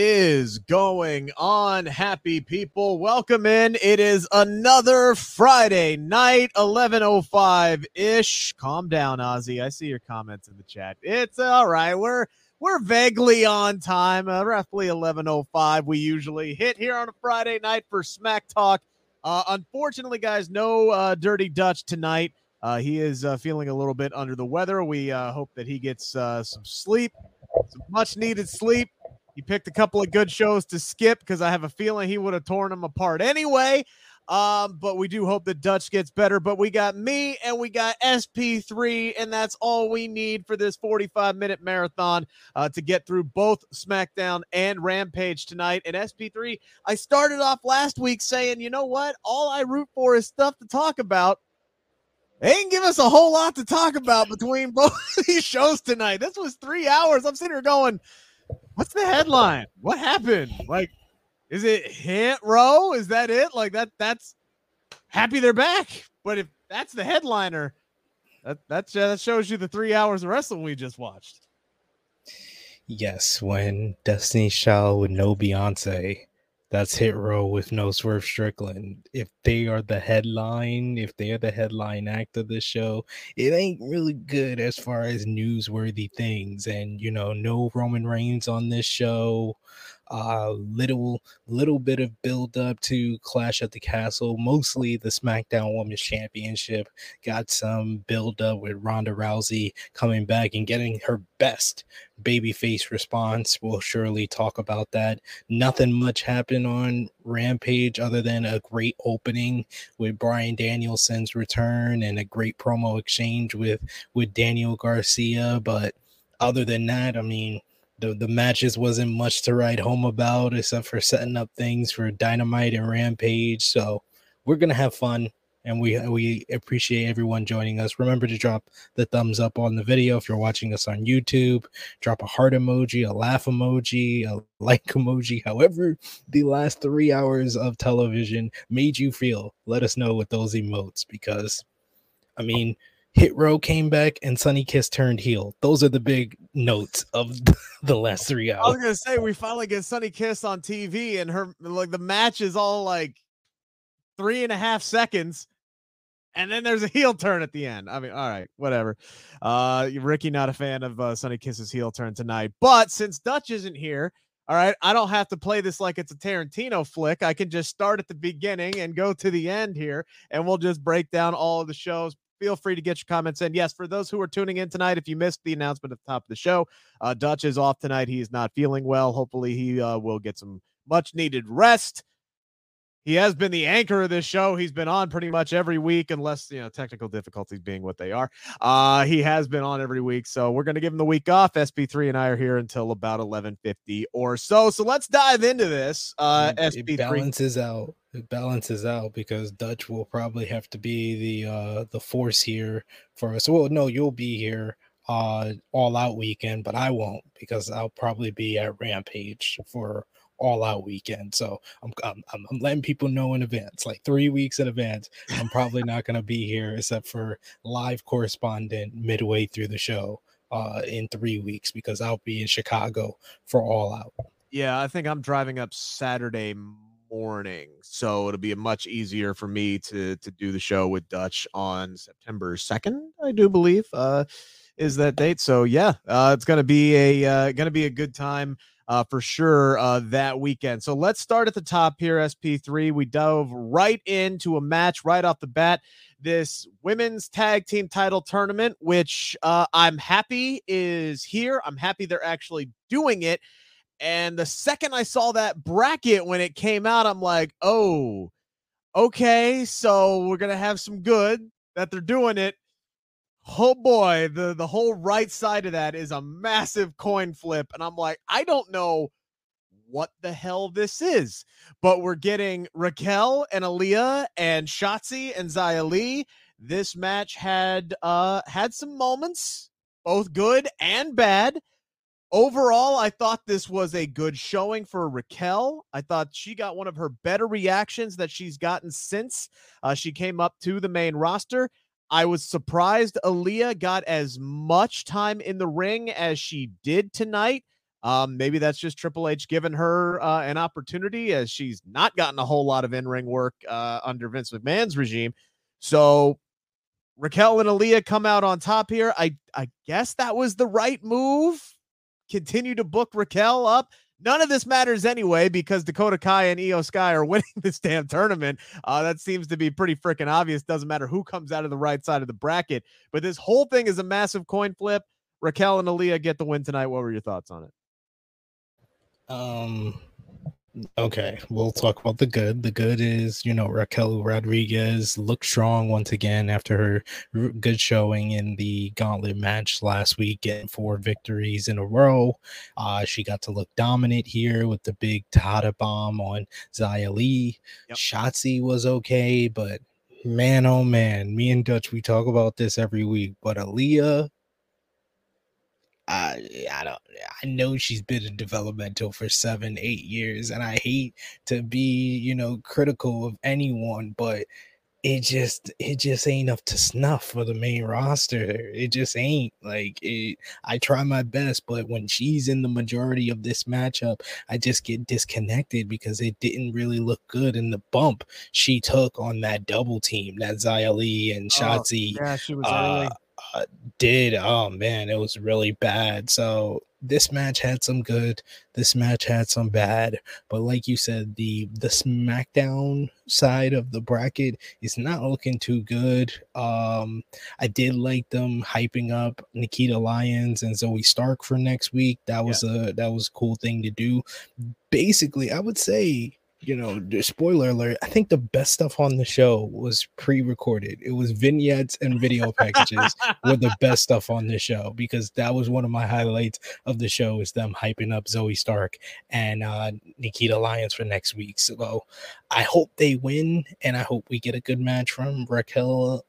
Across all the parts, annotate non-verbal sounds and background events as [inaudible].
Is going on, happy people? Welcome in. It is another Friday night, 11:05 ish. Calm down, Ozzy. I see your comments in the chat. It's all right. We're we're vaguely on time, uh, roughly 11:05. We usually hit here on a Friday night for Smack Talk. Uh, unfortunately, guys, no uh, Dirty Dutch tonight. Uh, he is uh, feeling a little bit under the weather. We uh, hope that he gets uh, some sleep, some much needed sleep. He picked a couple of good shows to skip because I have a feeling he would have torn them apart anyway. Um, but we do hope that Dutch gets better. But we got me and we got SP3, and that's all we need for this 45 minute marathon uh, to get through both SmackDown and Rampage tonight. And SP3, I started off last week saying, you know what? All I root for is stuff to talk about. They didn't give us a whole lot to talk about between [laughs] both these shows tonight. This was three hours. I'm sitting here going, what's the headline? What happened? Like, is it hit row? Is that it? Like that? That's happy they're back. But if that's the headliner, that that's, uh, that shows you the three hours of wrestling we just watched. Yes, when Destiny Child with no Beyonce, that's hit row with no Swerve Strickland. If they are the headline, if they are the headline act of the show, it ain't really good as far as newsworthy things. And you know, no Roman Reigns on this show. Uh, little little bit of build up to Clash at the Castle. Mostly the SmackDown Women's Championship got some build up with Ronda Rousey coming back and getting her best babyface response. We'll surely talk about that. Nothing much happened on Rampage other than a great opening with Bryan Danielson's return and a great promo exchange with with Daniel Garcia. But other than that, I mean, the, the matches wasn't much to write home about except for setting up things for Dynamite and Rampage. So we're gonna have fun and we we appreciate everyone joining us. Remember to drop the thumbs up on the video if you're watching us on YouTube. Drop a heart emoji, a laugh emoji, a [laughs] like emoji, however the last three hours of television made you feel. Let us know with those emotes because I mean Hit Row came back and Sunny Kiss turned heel. Those are the [laughs] big notes of the last three hours. I was gonna say we finally get Sunny Kiss on TV, and her like the match is all like three and a half seconds, and then there's a heel turn at the end. I mean, all right, whatever. Uh, Ricky not a fan of uh, Sunny Kiss's heel turn tonight, but since Dutch isn't here. All right, I don't have to play this like it's a Tarantino flick. I can just start at the beginning and go to the end here, and we'll just break down all of the shows feel free to get your comments in. Yes, for those who are tuning in tonight, if you missed the announcement at the top of the show, uh, Dutch is off tonight. He is not feeling well. Hopefully, he uh, will get some much needed rest. He has been the anchor of this show. He's been on pretty much every week, unless you know technical difficulties being what they are. Uh, he has been on every week, so we're gonna give him the week off. SP3 and I are here until about 11:50 or so. So let's dive into this. Uh, it, it SP3. balances out. It balances out because Dutch will probably have to be the uh the force here for us. Well, no, you'll be here uh all out weekend, but I won't because I'll probably be at Rampage for all out weekend. So I'm I'm, I'm letting people know in advance, like three weeks in advance. I'm probably not gonna be here except for live correspondent midway through the show uh in three weeks because I'll be in Chicago for all out. Yeah, I think I'm driving up Saturday morning, so it'll be much easier for me to to do the show with Dutch on September 2nd, I do believe. Uh is that date. So yeah, uh it's to be a uh to be a good time. uh, for sure uh, that weekend. So let's start at the top here, SP3. We dove right into a match right off the bat. This women's tag team title tournament, which uh, I'm happy is here. I'm happy they're actually doing it. And the second I saw that bracket when it came out, I'm like, oh, okay, so we're gonna have some good that they're doing it. Oh boy, the the whole right side of that is a massive coin flip, and I'm like, I don't know what the hell this is, but we're getting Raquel and Aliyah and Shotzi and Xia Li. This match had uh had some moments, both good and bad overall, I thought this was a good showing for Raquel. I thought she got one of her better reactions that she's gotten since uh, she came up to the main roster. I was surprised Aliyah got as much time in the ring as she did tonight. Um, maybe that's just Triple H giving her uh, an opportunity as she's not gotten a whole lot of in ring work uh, under Vince McMahon's regime. So Raquel and Aliyah come out on top here. I I guess that was the right move continue to book Raquel up. None of this matters anyway because Dakota Kai and Iyo Sky are [laughs] winning this damn tournament. Uh, that seems to be pretty freaking obvious. Doesn't matter who comes out of the right side of the bracket. But this whole thing is a massive coin flip. Raquel and Aliyah get the win tonight. What were your thoughts on it? Um, Okay, we'll talk about the good. The good is, you know, Raquel Rodriguez looked strong once again after her good showing in the gauntlet match last week, getting four victories in a row. Uh, she got to look dominant here with the big Tata bomb on Xia Li. Yep. Shotzi was okay, but man, oh man, me and Dutch, we talk about this every week, but Aliyah I I don't I know she's been in developmental for seven, eight years, and I hate to be, you know, critical of anyone, but it just it just ain't up to snuff for the main roster. It just ain't like it, I try my best, but when she's in the majority of this matchup, I just get disconnected because it didn't really look good in the bump she took on that double team, that Xia Li and oh, Shotzi. Oh, yeah, she was uh, early did. Oh man, it was really bad. So this match had some good, this match had some bad, but like you said, the the SmackDown side of the bracket is not looking too good. Um, I did like them hyping up Nikkita Lyons and Zoey Stark for next week. That was yeah. a that was a cool thing to do. Basically, I would say you know, spoiler alert, I think the best stuff on the show was pre-recorded. It was vignettes and video packages were the best stuff on the show because that was one of my highlights of the show is them hyping up Zoey Stark and uh, Nikkita Lyons for next week. So I hope they win and I hope we get a good match from Raquel,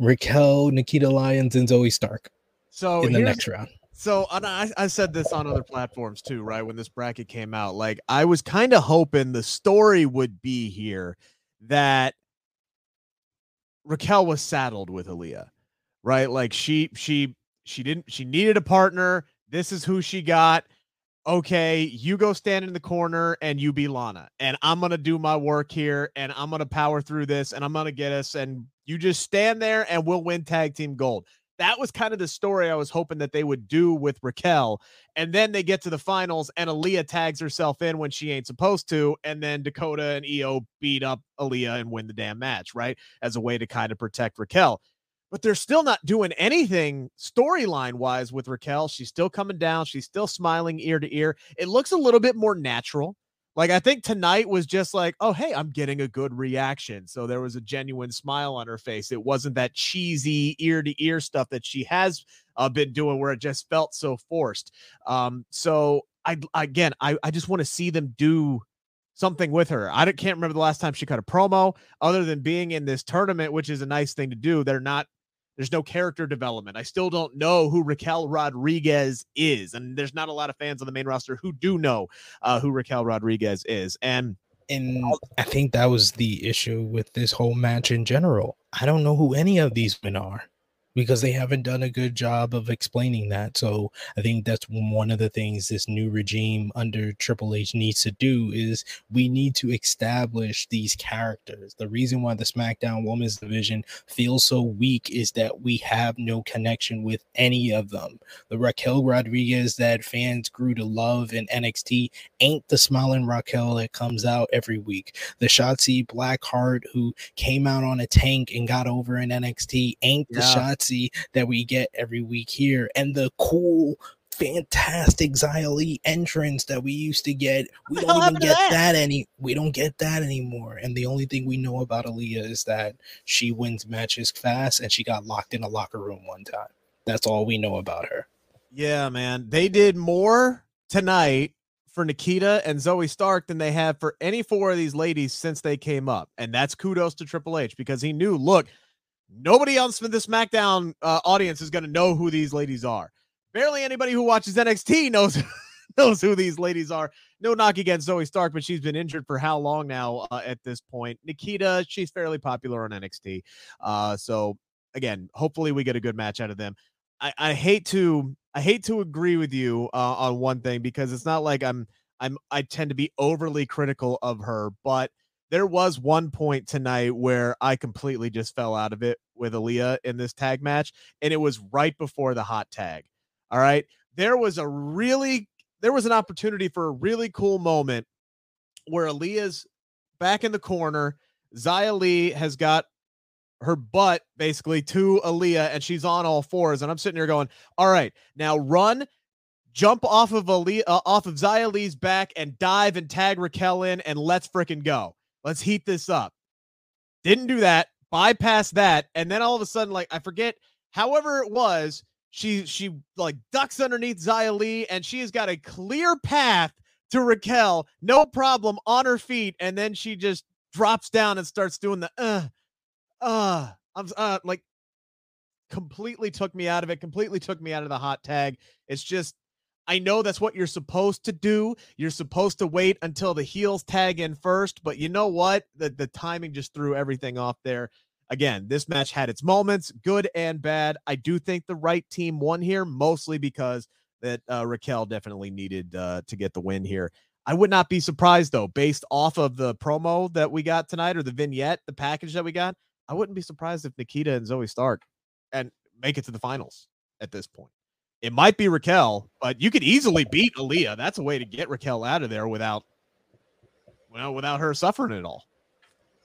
Raquel, Nikkita Lyons, and Zoey Stark. So in the next round so I, I said this on other platforms too, right? When this bracket came out, like I was kind of hoping the story would be here that Raquel was saddled with Aliyah, right? Like she she she didn't she needed a partner. This is who she got. Okay, you go stand in the corner and you be Lana, and I'm gonna do my work here, and I'm gonna power through this, and I'm gonna get us, and you just stand there, and we'll win tag team gold that was kind of the story I was hoping that they would do with Raquel. And then they get to the finals, and Aliyah tags herself in when she ain't supposed to. And then Dakota and Iyo beat up Aliyah and win the damn match, right? As a way to kind of protect Raquel. But they're still not doing anything storyline wise with Raquel. She's still coming down. She's still smiling ear to ear. It looks a little bit more natural. Like I think tonight was just like, oh hey, I'm getting a good reaction. So there was a genuine smile on her face. It wasn't that cheesy ear to ear stuff that she has uh, been doing where it just felt so forced. Um, so I again, I I just want to see them do something with her. I can't remember the last time she cut a promo other than being in this tournament, which is a nice thing to do. They're not there's no character development. I still don't know who Raquel Rodriguez is, and there's not a lot of fans on the main roster who do know uh, who Raquel Rodriguez is. And and I think that was the issue with this whole match in general. I don't know who any of these men are. Because they haven't done a good job of explaining that. So I think that's one of the things this new regime under Triple H needs to do is we need to establish these characters. The reason why the SmackDown Women's Division feels so weak is that we have no connection with any of them. The Raquel Rodriguez that fans grew to love in NXT ain't the smiling Raquel that comes out every week. The Shotzi Blackheart who came out on a tank and got over in NXT ain't the yeah. Shotzi that we get every week here, and the cool fantastic Xia entrance that we used to get. [laughs] We don't even get that? that? any. We don't get that anymore. And the only thing we know about Aliyah is that she wins matches fast and she got locked in a locker room one time. That's all we know about her. Yeah, man. They did more tonight for Nikkita and Zoey Stark than they have for any four of these ladies since they came up. And that's kudos to Triple H because he knew, look, Nobody else from the SmackDown uh, audience is going to know who these ladies are. Barely anybody who watches NXT [laughs] knows knows who these ladies are. No knock against Zoey Stark, but she's been injured for how long now uh, at this point? Nikkita, she's fairly popular on NXT. Uh, so again, hopefully we get a good match out of them. I, I hate to I hate to agree with you uh, on one thing because it's not like I'm I'm I tend to be overly critical of her, but there was one point tonight where I completely just fell out of it with Aliyah in this tag match, and it was right before the hot tag. All right. There was a really there was an opportunity for a really cool moment where Aliyah's back in the corner. Xia Li has got her butt basically to Aliyah and she's on all fours. And I'm sitting here going, All right, now run, jump off of Aliyah, uh, off of Xia Li's back and dive and tag Raquel in and let's freaking go. Let's heat this up. Didn't do that, bypass that, and then all of a sudden, like I forget, however it was, she she like ducks underneath Xia Li, and she has got a clear path to Raquel, no problem on her feet, and then she just drops down and starts doing the uh uh I'm uh like completely took me out of it, completely took me out of the hot tag. It's just I know that's what you're supposed to do. You're supposed to wait until the heels tag in first, but you know what? The the timing just threw everything off there. Again, this match had its moments, good and bad. I do think the right team won here, mostly because that uh, Raquel definitely needed uh, to get the win here. I would not be surprised though, based off of the promo that we got tonight or the vignette, the package that we got. I wouldn't be surprised if Nikkita and Zoey Stark and make it to the finals at this point. It might be Raquel, but you could easily beat Aliyah. That's a way to get Raquel out of there without well, without her suffering at all.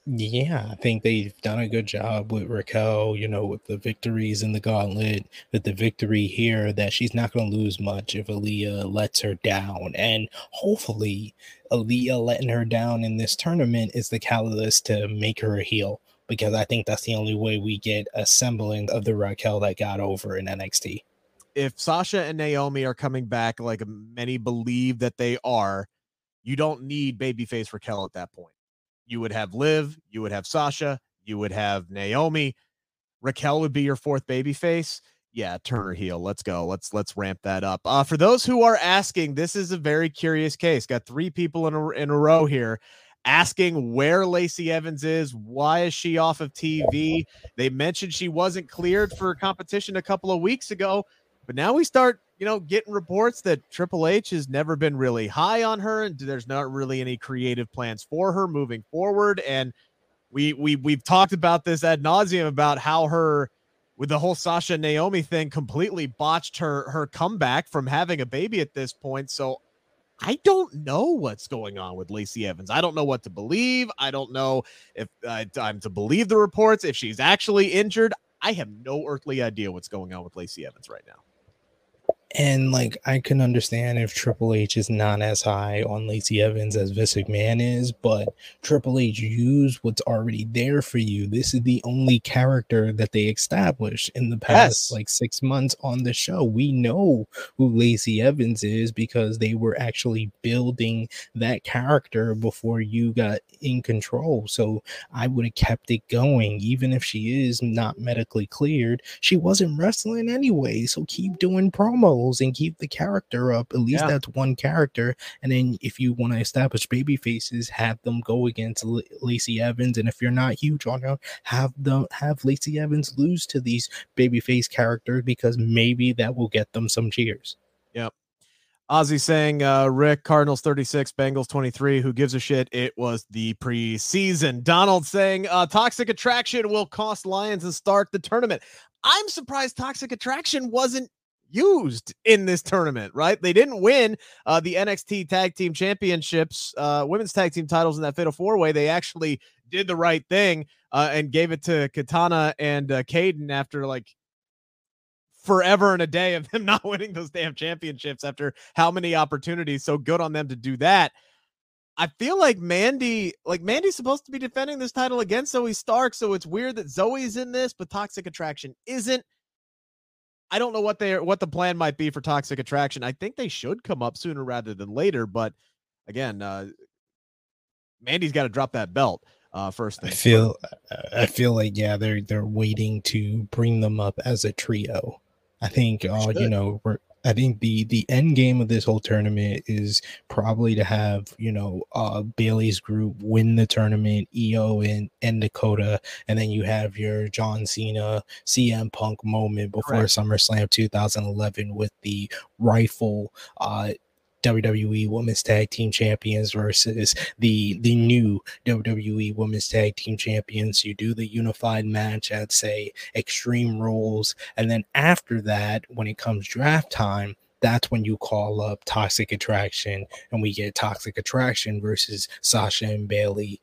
Yeah, I think they've done a good job with Raquel, you know, with the victories in the gauntlet, with the victory here, that she's not going to lose much if Aliyah lets her down. And hopefully, Aliyah letting her down in this tournament is the catalyst to make her a heel, because I think that's the only way we get a semblance of the Raquel that got over in NXT if Sasha and Naomi are coming back like many believe that they are, you don't need babyface Raquel at that point. You would have Liv, you would have Sasha, you would have Naomi. Raquel would be your fourth babyface. Yeah, Turner heel. Let's go. Let's let's ramp that up. Uh, for those who are asking, this is a very curious case. Got three people in a, in a row here asking where Lacey Evans is. Why is she off of TV? They mentioned she wasn't cleared for competition a couple of weeks ago. But now we start, you know, getting reports that Triple H has never been really high on her, and there's not really any creative plans for her moving forward. And we we we've talked about this ad nauseum about how her with the whole Sasha Naomi thing completely botched her her comeback from having a baby at this point. So I don't know what's going on with Lacey Evans. I don't know what to believe. I don't know if uh, I'm to believe the reports. If she's actually injured, I have no earthly idea what's going on with Lacey Evans right now. And like I can understand if Triple H is not as high on Lacey Evans as Vince McMahon is, but Triple H use what's already there for you. This is the only character that they established in the past yes. like six months on the show. We know who Lacey Evans is because they were actually building that character before you got in control. So I would have kept it going, even if she is not medically cleared. She wasn't wrestling anyway, so keep doing promos and keep the character up. At least Yeah. that's one character. And then if you want to establish baby faces, have them go against L- Lacey Evans. And if you're not huge on her, have them have Lacey Evans lose to these babyface characters because maybe that will get them some cheers. Yep. Ozzy saying, uh, Rick, Cardinals 36, Bengals 23. Who gives a shit? It was the preseason. Donald saying, uh, Toxic Attraction will cost Lyons and Stark the tournament. I'm surprised Toxic Attraction wasn't used in this tournament, right? They didn't win uh, the NXT Tag Team Championships, uh, women's tag team titles in that Fatal Four Way. They actually did the right thing uh, and gave it to Katana and uh, Kayden after like forever and a day of [laughs] them not winning those damn championships after how many opportunities. So good on them to do that. I feel like Mandy, like Mandy's supposed to be defending this title against Zoey Stark, so it's weird that Zoey's in this, but Toxic Attraction isn't. I don't know what they what the plan might be for Toxic Attraction. I think they should come up sooner rather than later, but again, uh Mandy's got to drop that belt uh first I feel I feel like yeah, they're they're waiting to bring them up as a trio. I think uh, you know, we're I think the the end game of this whole tournament is probably to have you know uh Bayley's group win the tournament, Iyo and and Dakota, and then you have your John Cena CM Punk moment before Correct. SummerSlam 2011 with the rifle uh WWE Women's Tag Team Champions versus the the new WWE Women's Tag Team Champions. You do the unified match at say Extreme Rules, and then after that, when it comes draft time, that's when you call up Toxic Attraction, and we get Toxic Attraction versus Sasha and Bayley.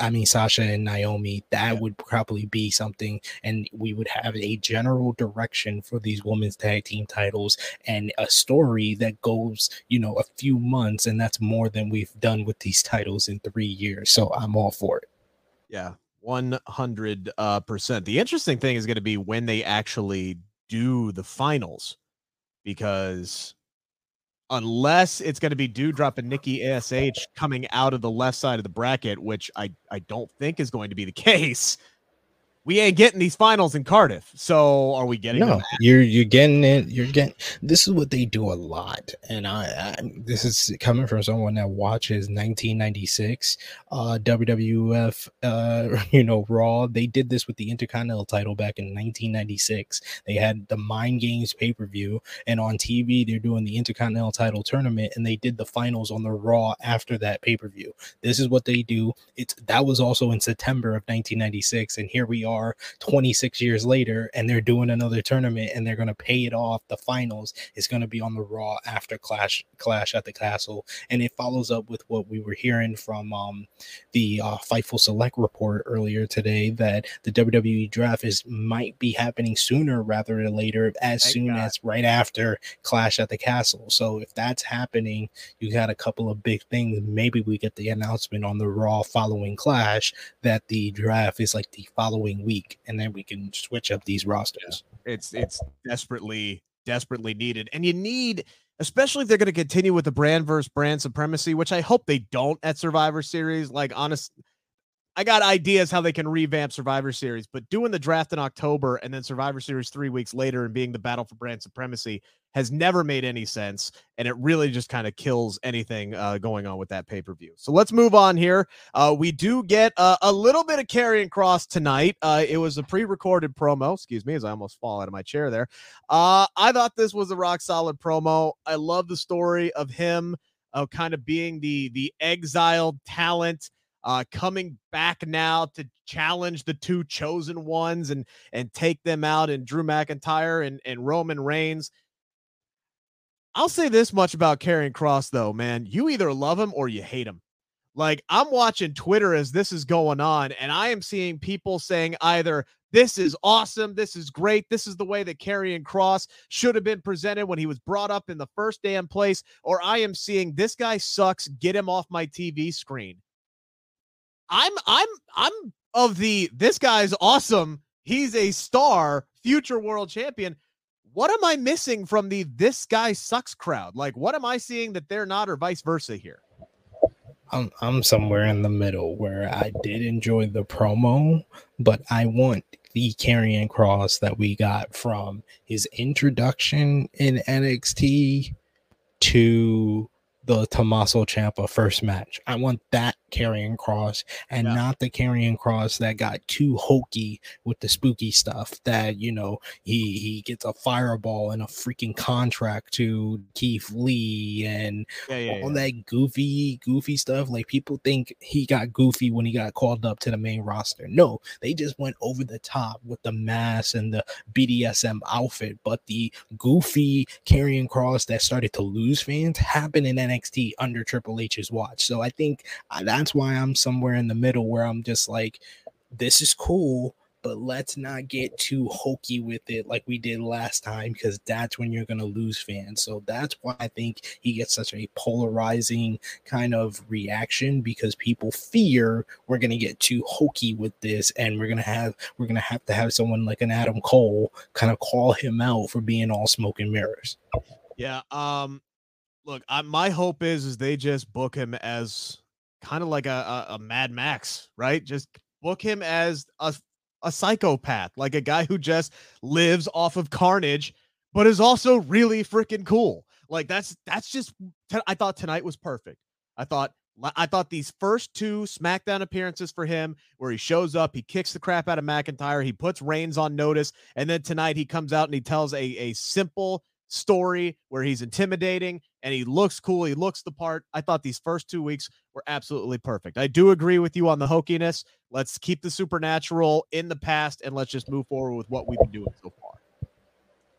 I mean Sasha and Naomi. That Yeah. would probably be something, and we would have a general direction for these women's tag team titles and a story that goes, you know, a few months, and that's more than we've done with these titles in three years. So I'm all for it. Yeah, one hundred uh, percent. The interesting thing is going to be when they actually do the finals, because unless it's going to be Doudrop and Nikki Ash coming out of the left side of the bracket, which I I don't think is going to be the [laughs] case. We ain't getting these finals in Cardiff. So are we getting No, you're you're getting it. You're getting. This is what they do a lot, and I, I this is coming from someone that watches 1996 uh WWF uh [laughs] you know Raw. They did this with the Intercontinental title back in 1996. They had the Mind Games pay per view, and on TV they're doing the Intercontinental title tournament, and they did the finals on the Raw after that pay per view. This is what they do. It's that was also in September of 1996, and here we are 26 years later, and they're doing another tournament, and they're gonna pay it off. The finals is gonna be on the Raw after Clash Clash at the Castle, and it follows up with what we were hearing from um the uh, Fightful Select report earlier today that the WWE draft is might be happening sooner rather than later, as Thank soon God. as right after Clash at the Castle. So if that's happening, you got a couple of big things. Maybe we get the announcement on the Raw following Clash that the draft is like the following week, and then we can switch up these rosters. it's it's desperately desperately needed and you need especially if they're going to continue with the brand versus brand supremacy which i hope they don't at survivor series like honest i got ideas how they can revamp survivor series but doing the draft in october and then survivor series three weeks later and being the battle for brand supremacy has never made any sense and it really just kind of kills anything uh, going on with that pay-per-view so let's move on here uh, we do get uh, a little bit of Karrion Kross tonight. Uh, it was a pre-recorded promo. Excuse me, as I almost fall out of my chair there. Uh, I thought this was a rock solid promo. I love the story of him, uh, kind of being the the exiled talent, uh, coming back now to challenge the two chosen ones and and take them out. And Drew McIntyre and and Roman Reigns. I'll say this much about Karrion Kross, though, man. You either love him or you hate him. Like I'm watching Twitter as this is going on, and I am seeing people saying either this is awesome, this is great, this is the way that Karrion Kross should have been presented when he was brought up in the first damn place, or I am seeing this guy sucks, get him off my TV screen. I'm I'm I'm of the this guy's awesome, he's a star, future world champion. What am I missing from the this guy sucks crowd? Like, what am I seeing that they're not, or vice versa here? I'm I'm somewhere in the middle where I did enjoy the promo, but I want the Karrion Kross that we got from his introduction in NXT to the Tommaso Ciampa first match. I want that Karrion Kross and yeah. not the Karrion Kross that got too hokey with the spooky stuff that you know he he gets a fireball and a freaking contract to Keith Lee and yeah, yeah, all that goofy goofy stuff. Like people think he got goofy when he got called up to the main roster. No they just went over the top with the mask and the BDSM outfit but the goofy Karrion Kross that started to lose fans happened in NXT under Triple H's watch. So I think uh, that that's why I'm somewhere in the middle where I'm just like, this is cool, but let's not get too hokey with it like we did last time because that's when you're going to lose fans. So that's why I think he gets such a polarizing kind of reaction because people fear we're going to get too hokey with this and we're going to have we're going to have to have someone like an Adam Cole kind of call him out for being all smoke and mirrors. Yeah, um look, I, my hope is is they just book him as kind of like a, a, a Mad Max, right? Just book him as a a psychopath, like a guy who just lives off of carnage, but is also really freaking cool. Like that's that's just I thought tonight was perfect. I thought I thought these first two SmackDown appearances for him, where he shows up, he kicks the crap out of McIntyre, he puts Reigns on notice, and then tonight he comes out and he tells a a simple story where he's intimidating and he looks cool. He looks the part. I thought these first two weeks were absolutely perfect. I do agree with you on the hokiness. Let's keep the supernatural in the past and let's just move forward with what we've been doing so far.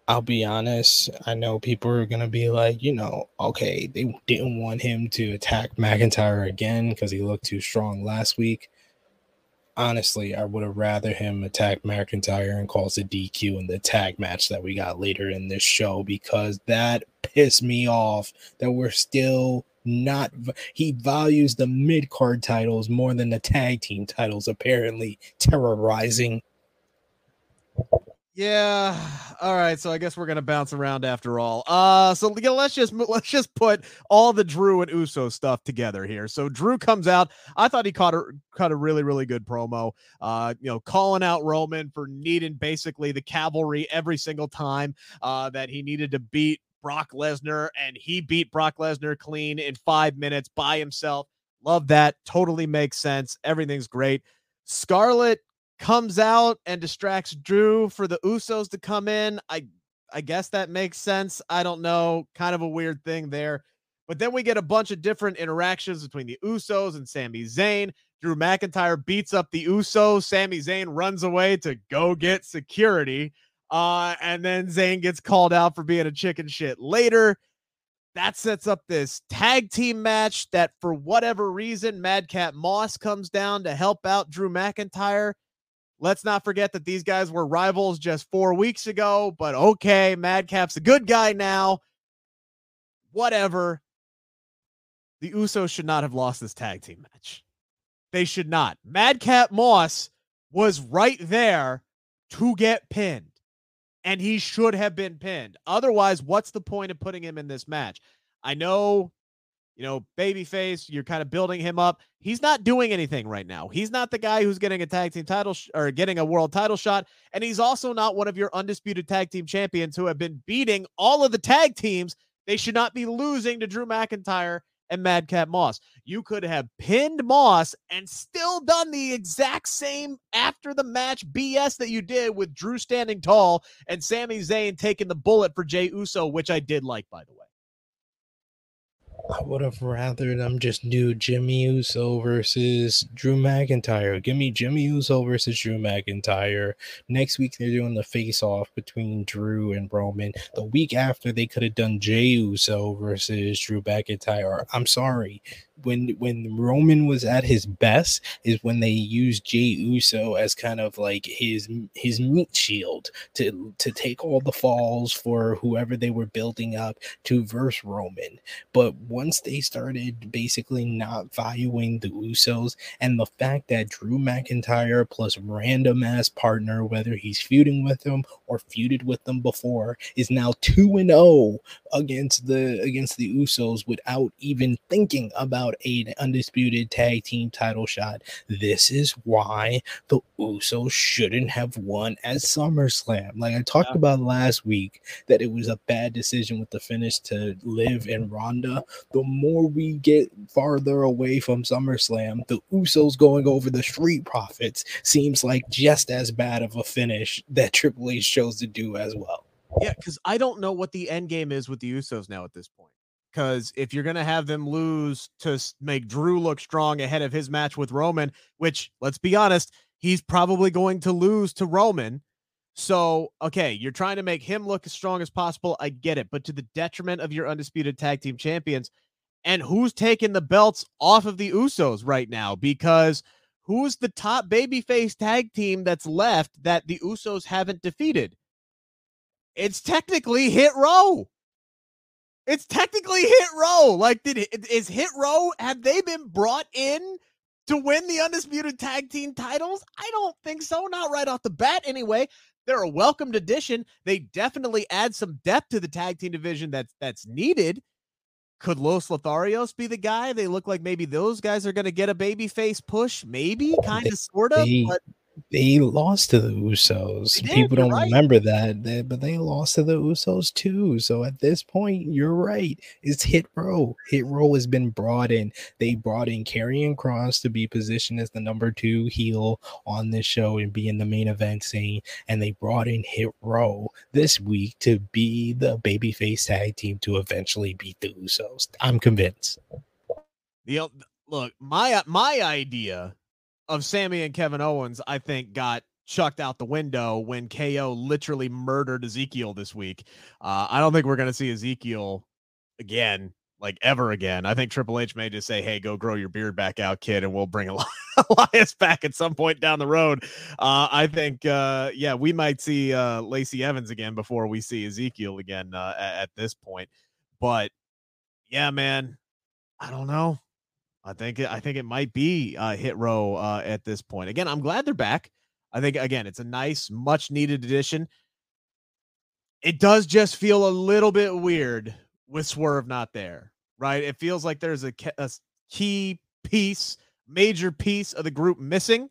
I'll be honest. I know people are gonna be like, you know, okay, they didn't want him to attack McIntyre again because he looked too strong last week honestly, I would have rather him attack McIntyre and cause a DQ in the tag match that we got later in this show because that pissed me off that we're still not he values the mid card titles more than the tag team titles apparently terrorizing yeah. All right. So I guess we're gonna bounce around after all. Uh, so yeah, let's just let's just put all the Drew and Uso stuff together here. So Drew comes out. I thought he caught a cut a really really good promo. Uh, you know, calling out Roman for needing basically the cavalry every single time. Uh, that he needed to beat Brock Lesnar, and he beat Brock Lesnar clean in five minutes by himself. Love that. Totally makes sense. Everything's great. Scarlett comes out and distracts Drew for the Usos to come in. I I guess that makes sense. I don't know. Kind of a weird thing there. But then we get a bunch of different interactions between the Usos and Sami Zayn. Drew McIntyre beats up the Usos. Sami Zayn runs away to go get security. Uh, and then Zayn gets called out for being a chicken shit later. That sets up this tag team match that, for whatever reason, Madcap Moss comes down to help out Drew McIntyre. Let's not forget that these guys were rivals just four weeks ago, but okay, Madcap's a good guy now. Whatever. The Usos should not have lost this tag team match. They should not. Madcap Moss was right there to get pinned, and he should have been pinned. Otherwise, what's the point of putting him in this match? I know you know, babyface, you're kind of building him up. He's not doing anything right now. He's not the guy who's getting a tag team title sh- or getting a world title shot. And he's also not one of your undisputed tag team champions who have been beating all of the tag teams. They should not be losing to Drew McIntyre and Madcap Moss. You could have pinned Moss and still done the exact same after the match BS that you did with Drew standing tall and Sami Zayn taking the bullet for Jey Uso, which I did like, by the way. I would have rather them just do Jimmy Uso versus Drew McIntyre. Give me Jimmy Uso versus Drew McIntyre. Next week they're doing the face off between Drew and Roman. The week after they could have done Jey Uso versus Drew McIntyre. I'm sorry when when Roman was at his best is when they used Jey Uso as kind of like his his meat shield to to take all the falls for whoever they were building up to verse Roman. But once they started basically not valuing the Usos and the fact that Drew McIntyre plus random ass partner, whether he's feuding with them or feuded with them before, is now 2 and 0 against the against the Usos without even thinking about about an undisputed tag team title shot. This is why the Usos shouldn't have won at SummerSlam. Like I talked yeah. about last week, that it was a bad decision with the finish to Liv and Ronda. The more we get farther away from SummerSlam, the Usos going over the Street Profits seems like just as bad of a finish that Triple H chose to do as well. Yeah, because I don't know what the end game is with the Usos now at this point. Because if you're going to have them lose to make Drew look strong ahead of his match with Roman, which let's be honest, he's probably going to lose to Roman. So, okay, you're trying to make him look as strong as possible. I get it, but to the detriment of your undisputed tag team champions. And who's taking the belts off of the Usos right now? Because who's the top babyface tag team that's left that the Usos haven't defeated? it's technically Hit Row. It's technically Hit Row. Like, did is Hit Row? Have they been brought in to win the undisputed tag team titles? I don't think so. Not right off the bat, anyway. They're a welcomed addition. They definitely add some depth to the tag team division that's that's needed. Could Los Lotharios be the guy? They look like maybe those guys are going to get a baby face push, maybe, kind of, sort of. But they lost to the Usos. Did, People don't right. remember that, they, but they lost to the Usos too. So at this point, you're right. It's Hit Row. Hit Row has been brought in. They brought in Karrion Kross to be positioned as the number two heel on this show and be in the main event scene. And they brought in Hit Row this week to be the babyface tag team to eventually beat the Usos. I'm convinced. The look, my my idea of Sami and Kevin Owens, I think, got chucked out the window when KO literally murdered Ezekiel this week. Uh, I don't think we're going to see Ezekiel again, like ever again. I think Triple H may just say, hey, go grow your beard back out, kid, and we'll bring [laughs] Elias back at some point down the road. Uh, I think, uh, yeah, we might see uh, Lacey Evans again before we see Ezekiel again uh, at, at this point. But yeah, man, I don't know. I think I think it might be uh, hit row uh, at this point. Again, I'm glad they're back. I think again, it's a nice, much needed addition. It does just feel a little bit weird with Swerve not there, right? It feels like there's a, a key piece, major piece of the group missing,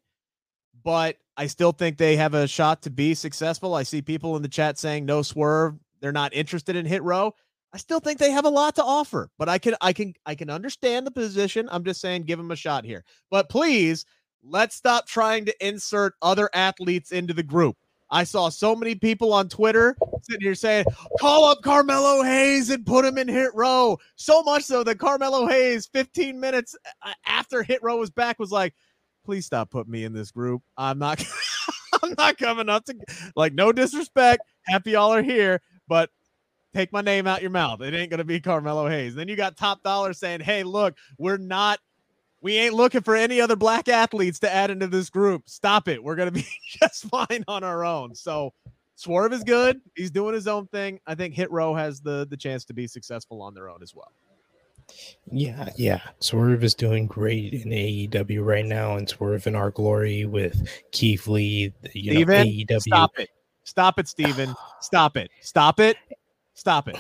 but I still think they have a shot to be successful. I see people in the chat saying no Swerve, they're not interested in hit row. I still think they have a lot to offer, but I can I can I can understand the position. I'm just saying give them a shot here. But please, let's stop trying to insert other athletes into the group. I saw so many people on Twitter sitting here saying, call up Carmelo Hayes and put him in hit row. So much so that Carmelo Hayes, 15 minutes after hit row was back, was like, please stop putting me in this group. I'm not [laughs] I'm not coming up to like no disrespect. Happy y'all are here, but take my name out your mouth. It ain't gonna be Carmelo Hayes. Then you got Top Dolla saying, Hey, look, we're not we ain't looking for any other black athletes to add into this group. Stop it. We're gonna be [laughs] just fine on our own. So Swerve is good. He's doing his own thing. I think Hit Row has the the chance to be successful on their own as well. Yeah, yeah. Swerve is doing great in AEW right now, and Swerve in our glory with Keith Lee. You Steven, know, AEW. Stop it. Stop it, Steven. [sighs] Stop it. Stop it. Stop it.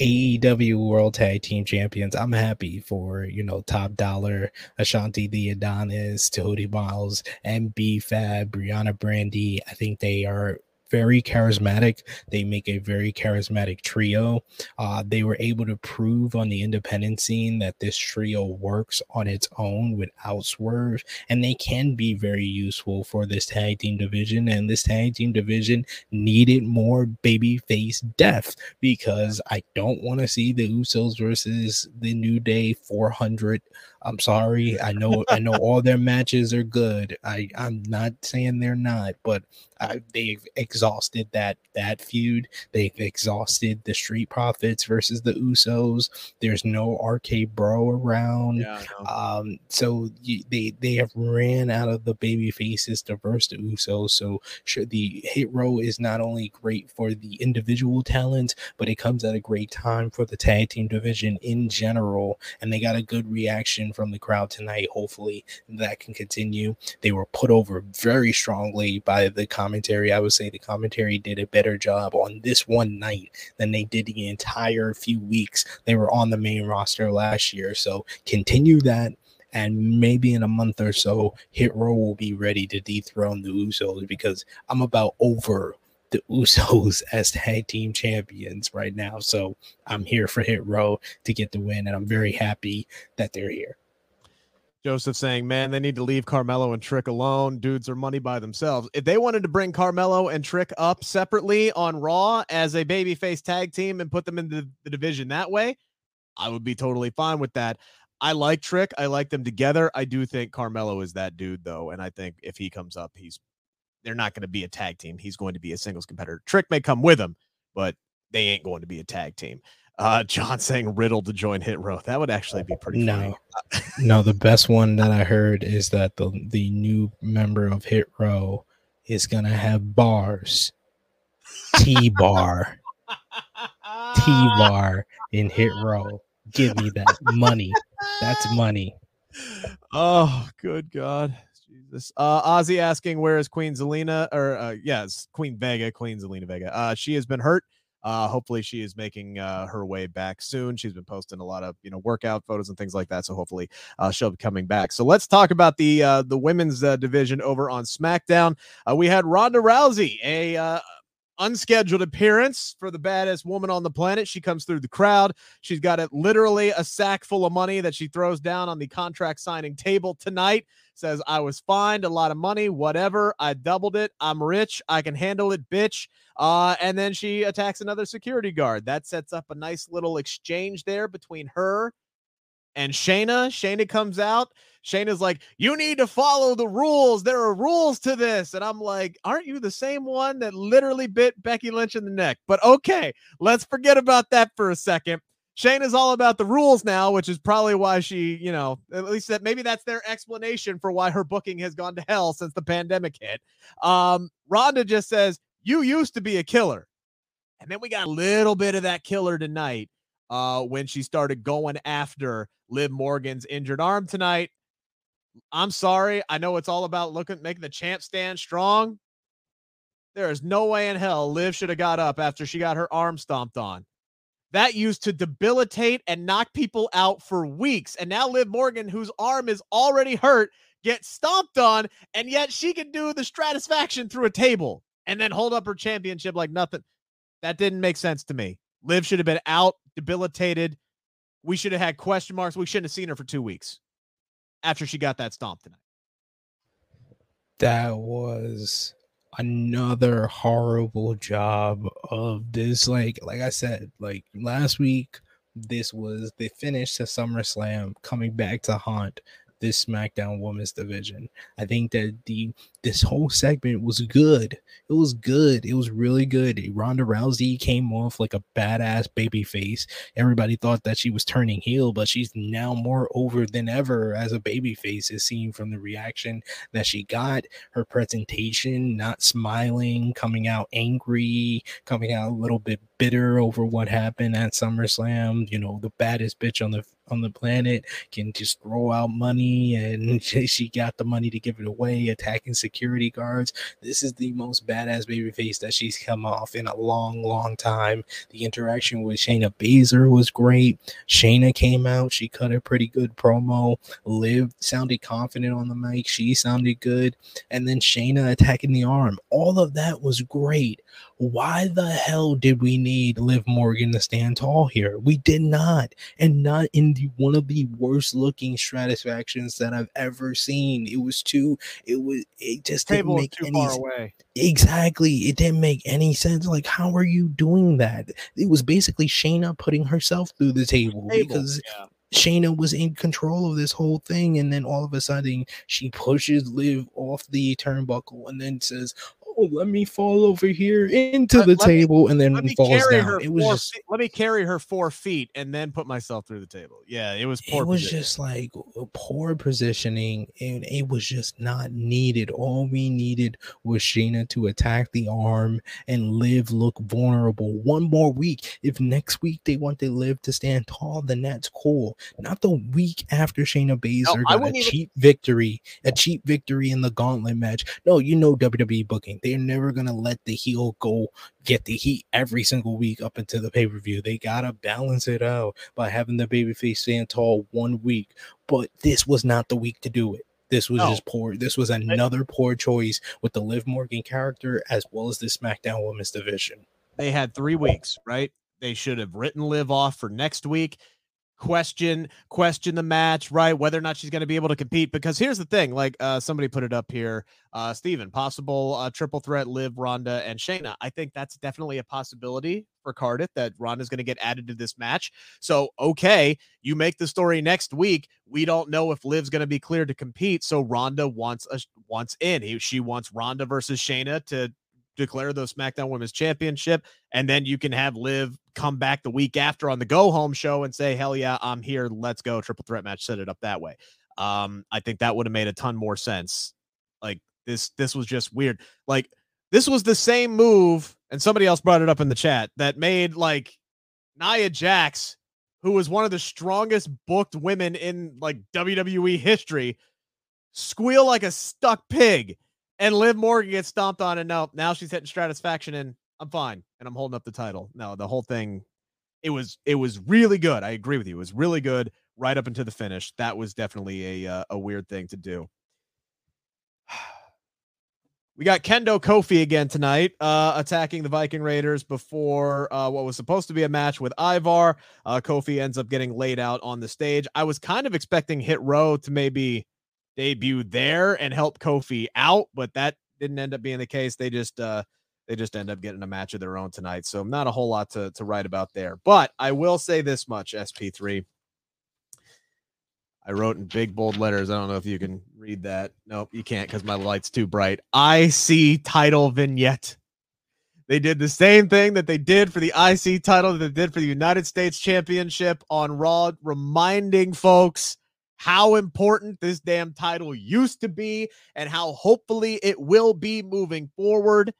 AEW World Tag Team Champions. I'm happy for, you know, Top Dolla, Ashante Thee Adonis, Cody Miles, MB Fab, Brianna Brandy. I think they are very charismatic. They make a very charismatic trio. Uh, they were able to prove on the independent scene that this trio works on its own without swerve, and they can be very useful for this tag team division. And this tag team division needed more baby face depth because I don't want to see the Usos versus the New Day 400 I'm sorry. I know I know all their matches are good. I I'm not saying they're not, but I, they've exhausted that that feud. They've exhausted the Street Profits versus the Usos. There's no RK Bro around. Yeah, um, so you, they they have ran out of the baby faces to verse the Usos. So sure, the hit row is not only great for the individual talents, but it comes at a great time for the tag team division in general. And they got a good reaction reaction from the crowd tonight. Hopefully that can continue. They were put over very strongly by the commentary. I would say the commentary did a better job on this one night than they did the entire few weeks they were on the main roster last year. So continue that and maybe in a month or so, Hit Row will be ready to dethrone the Usos because I'm about over the Usos [laughs] as tag team champions right now. So I'm here for Hit Row to get the win, and I'm very happy that they're here. Joseph saying, man, they need to leave Carmelo and Trick alone. Dudes are money by themselves. If they wanted to bring Carmelo and Trick up separately on Raw as a babyface tag team and put them into the division that way, I would be totally fine with that. I like Trick. I like them together. I do think Carmelo is that dude though, and I think if he comes up, he's they're not going to be a tag team. He's going to be a singles competitor. Trick may come with him, but they ain't going to be a tag team. Uh, [laughs] John saying Riddle to join Hit Row. That would actually be pretty no. no, the best one that I heard is that the the new member of Hit Row is gonna have bars. T bar. T bar in Hit Row. Give me that money. That's money. [laughs] Oh, good God. Jesus. Uh Ozzy asking where is Queen Zelina or uh yes, Queen Vega, Queen Zelina Vega. Uh she has been hurt. Uh hopefully she is making uh her way back soon. She's been posting a lot of, you know, workout photos and things like that, so hopefully uh she'll be coming back. So let's talk about the uh the women's uh, division over on SmackDown. Uh we had Ronda Rousey, a uh unscheduled appearance for the baddest woman on the planet. She comes through the crowd. She's got it literally a sack full of money that she throws down on the contract signing table tonight. Says, I was fined a lot of money, whatever. I doubled it. I'm rich. I can handle it, bitch. Uh, and then she attacks another security guard. That sets up a nice little exchange there between her and Shayna. Shayna comes out. Shayna's like, You need to follow the rules. There are rules to this. And I'm like, Aren't you the same one that literally bit Becky Lynch in the neck? But okay, let's forget about that for a second. Shayna's all about the rules now, which is probably why she, you know, at least that maybe that's their explanation for why her booking has gone to hell since the pandemic hit. Um, Ronda just says, You used to be a killer. And then we got a little bit of that killer tonight uh, when she started going after Liv Morgan's injured arm tonight. I'm sorry. I know it's all about looking making the champ stand strong. There is no way in hell Liv should have got up after she got her arm stomped on. That used to debilitate and knock people out for weeks. And now Liv Morgan, whose arm is already hurt, gets stomped on, and yet she can do the Stratusfaction through a table and then hold up her championship like nothing. That didn't make sense to me. Liv should have been out, debilitated. We should have had question marks. We shouldn't have seen her for two weeks after she got that stomp tonight. That was another horrible job of this. Like, like I said, like last week, this was the finish to SummerSlam coming back to haunt this SmackDown Women's Division. I think that the this whole segment was good. It was good. It was really good. Ronda Rousey came off like a badass baby face. Everybody thought that she was turning heel, but she's now more over than ever as a baby face, as seen from the reaction that she got. Her presentation, not smiling, coming out angry, coming out a little bit bitter over what happened at SummerSlam. You know, the baddest bitch on the on the planet can just throw out money and [laughs] she got the money to give it away, attacking security guards. This is the most badass baby face that she's come off in a long, long time. The interaction with Shayna Baszler was great. Shayna came out, she cut a pretty good promo. Liv sounded confident on the mic, she sounded good. And then Shayna attacking the arm. All of that was great. Why the hell did we need Liv Morgan to stand tall here? We did not, and not in the one of the worst looking Stratusfactions that I've ever seen. It was too. It was. It just didn't make any. far away. Exactly, it didn't make any sense. Like, how are you doing that? It was basically Shayna putting herself through the table, Table, because yeah. Shayna was in control of this whole thing, and then all of a sudden she pushes Liv off the turnbuckle and then says, oh, let me fall over here into let, the let table me, and then falls down. It was just feet, let me carry her four feet and then put myself through the table. Yeah, it was poor. It was position. just like uh, poor positioning, and it was just not needed. All we needed was Shayna to attack the arm and Liv look vulnerable one more week. If next week they want to live to stand tall, then that's cool. Not the week after Shayna Baszler no, got a even... cheap victory, a cheap victory in the gauntlet match. No, you know WWE booking. They're never gonna let the heel go get the heat every single week up into the pay-per-view. They gotta balance it out by having the babyface stand tall one week. But this was not the week to do it. This was no. just poor. This was another poor choice with the Liv Morgan character as well as the SmackDown Women's Division. They had three weeks, right? They should have written Liv off for next week question question the match right whether or not she's going to be able to compete because here's the thing like uh somebody put it up here uh Steven possible uh triple threat Liv Ronda and Shayna. I think that's definitely a possibility for Cardiff that Ronda's going to get added to this match. So okay you make the story next week. We don't know if Liv's going to be cleared to compete so Ronda wants a wants in. He, she wants Ronda versus Shayna to declare the SmackDown Women's Championship, and then you can have Liv come back the week after on the go home show and say, "Hell yeah, I'm here. Let's go triple threat match." Set it up that way. Um, I think that would have made a ton more sense. Like this, this was just weird. Like this was the same move, and somebody else brought it up in the chat that made like Nia Jax, who was one of the strongest booked women in like WWE history, squeal like a stuck pig and Liv Morgan gets stomped on, and no, now she's hitting Stratusfaction, and I'm fine, and I'm holding up the title. No, the whole thing, it was it was really good. I agree with you. It was really good right up into the finish. That was definitely a uh, a weird thing to do. [sighs] We got Kendo Kofi again tonight, uh, attacking the Viking Raiders before uh, what was supposed to be a match with Ivar. Uh, Kofi ends up getting laid out on the stage. I was kind of expecting Hit Row to maybe debut there and help Kofi out, but that didn't end up being the case. They just uh they just end up getting a match of their own tonight. So not a whole lot to, to write about there. But I will say this much, SP3. I wrote in big bold letters. I don't know if you can read that. Nope, you can't because my light's too bright. IC title vignette. They did the same thing that they did for the IC title that they did for the United States Championship on Raw, reminding folks how important this damn title used to be and how hopefully it will be moving forward.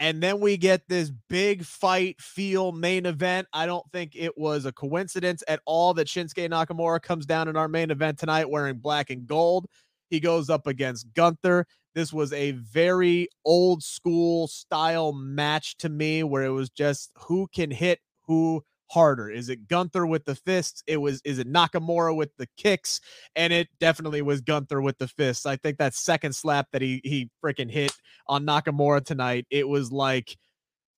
And then we get this big fight feel main event. I don't think it was a coincidence at all that Shinsuke Nakamura comes down in our main event tonight wearing black and gold. He goes up against Gunther. This was a very old school style match to me where it was just who can hit who harder? Is it Gunther with the fists? It was is it Nakamura with the kicks? And it definitely was Gunther with the fists. I think that second slap that he he freaking hit on Nakamura tonight, it was like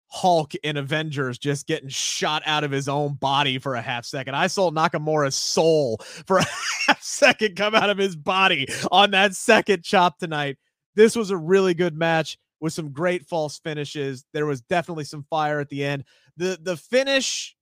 Hulk in Avengers just getting shot out of his own body for a half second. I saw Nakamura's soul [laughs] for a half second come out of his body on that second chop tonight. This was a really good match with some great false finishes. There was definitely some fire at the end. The the finish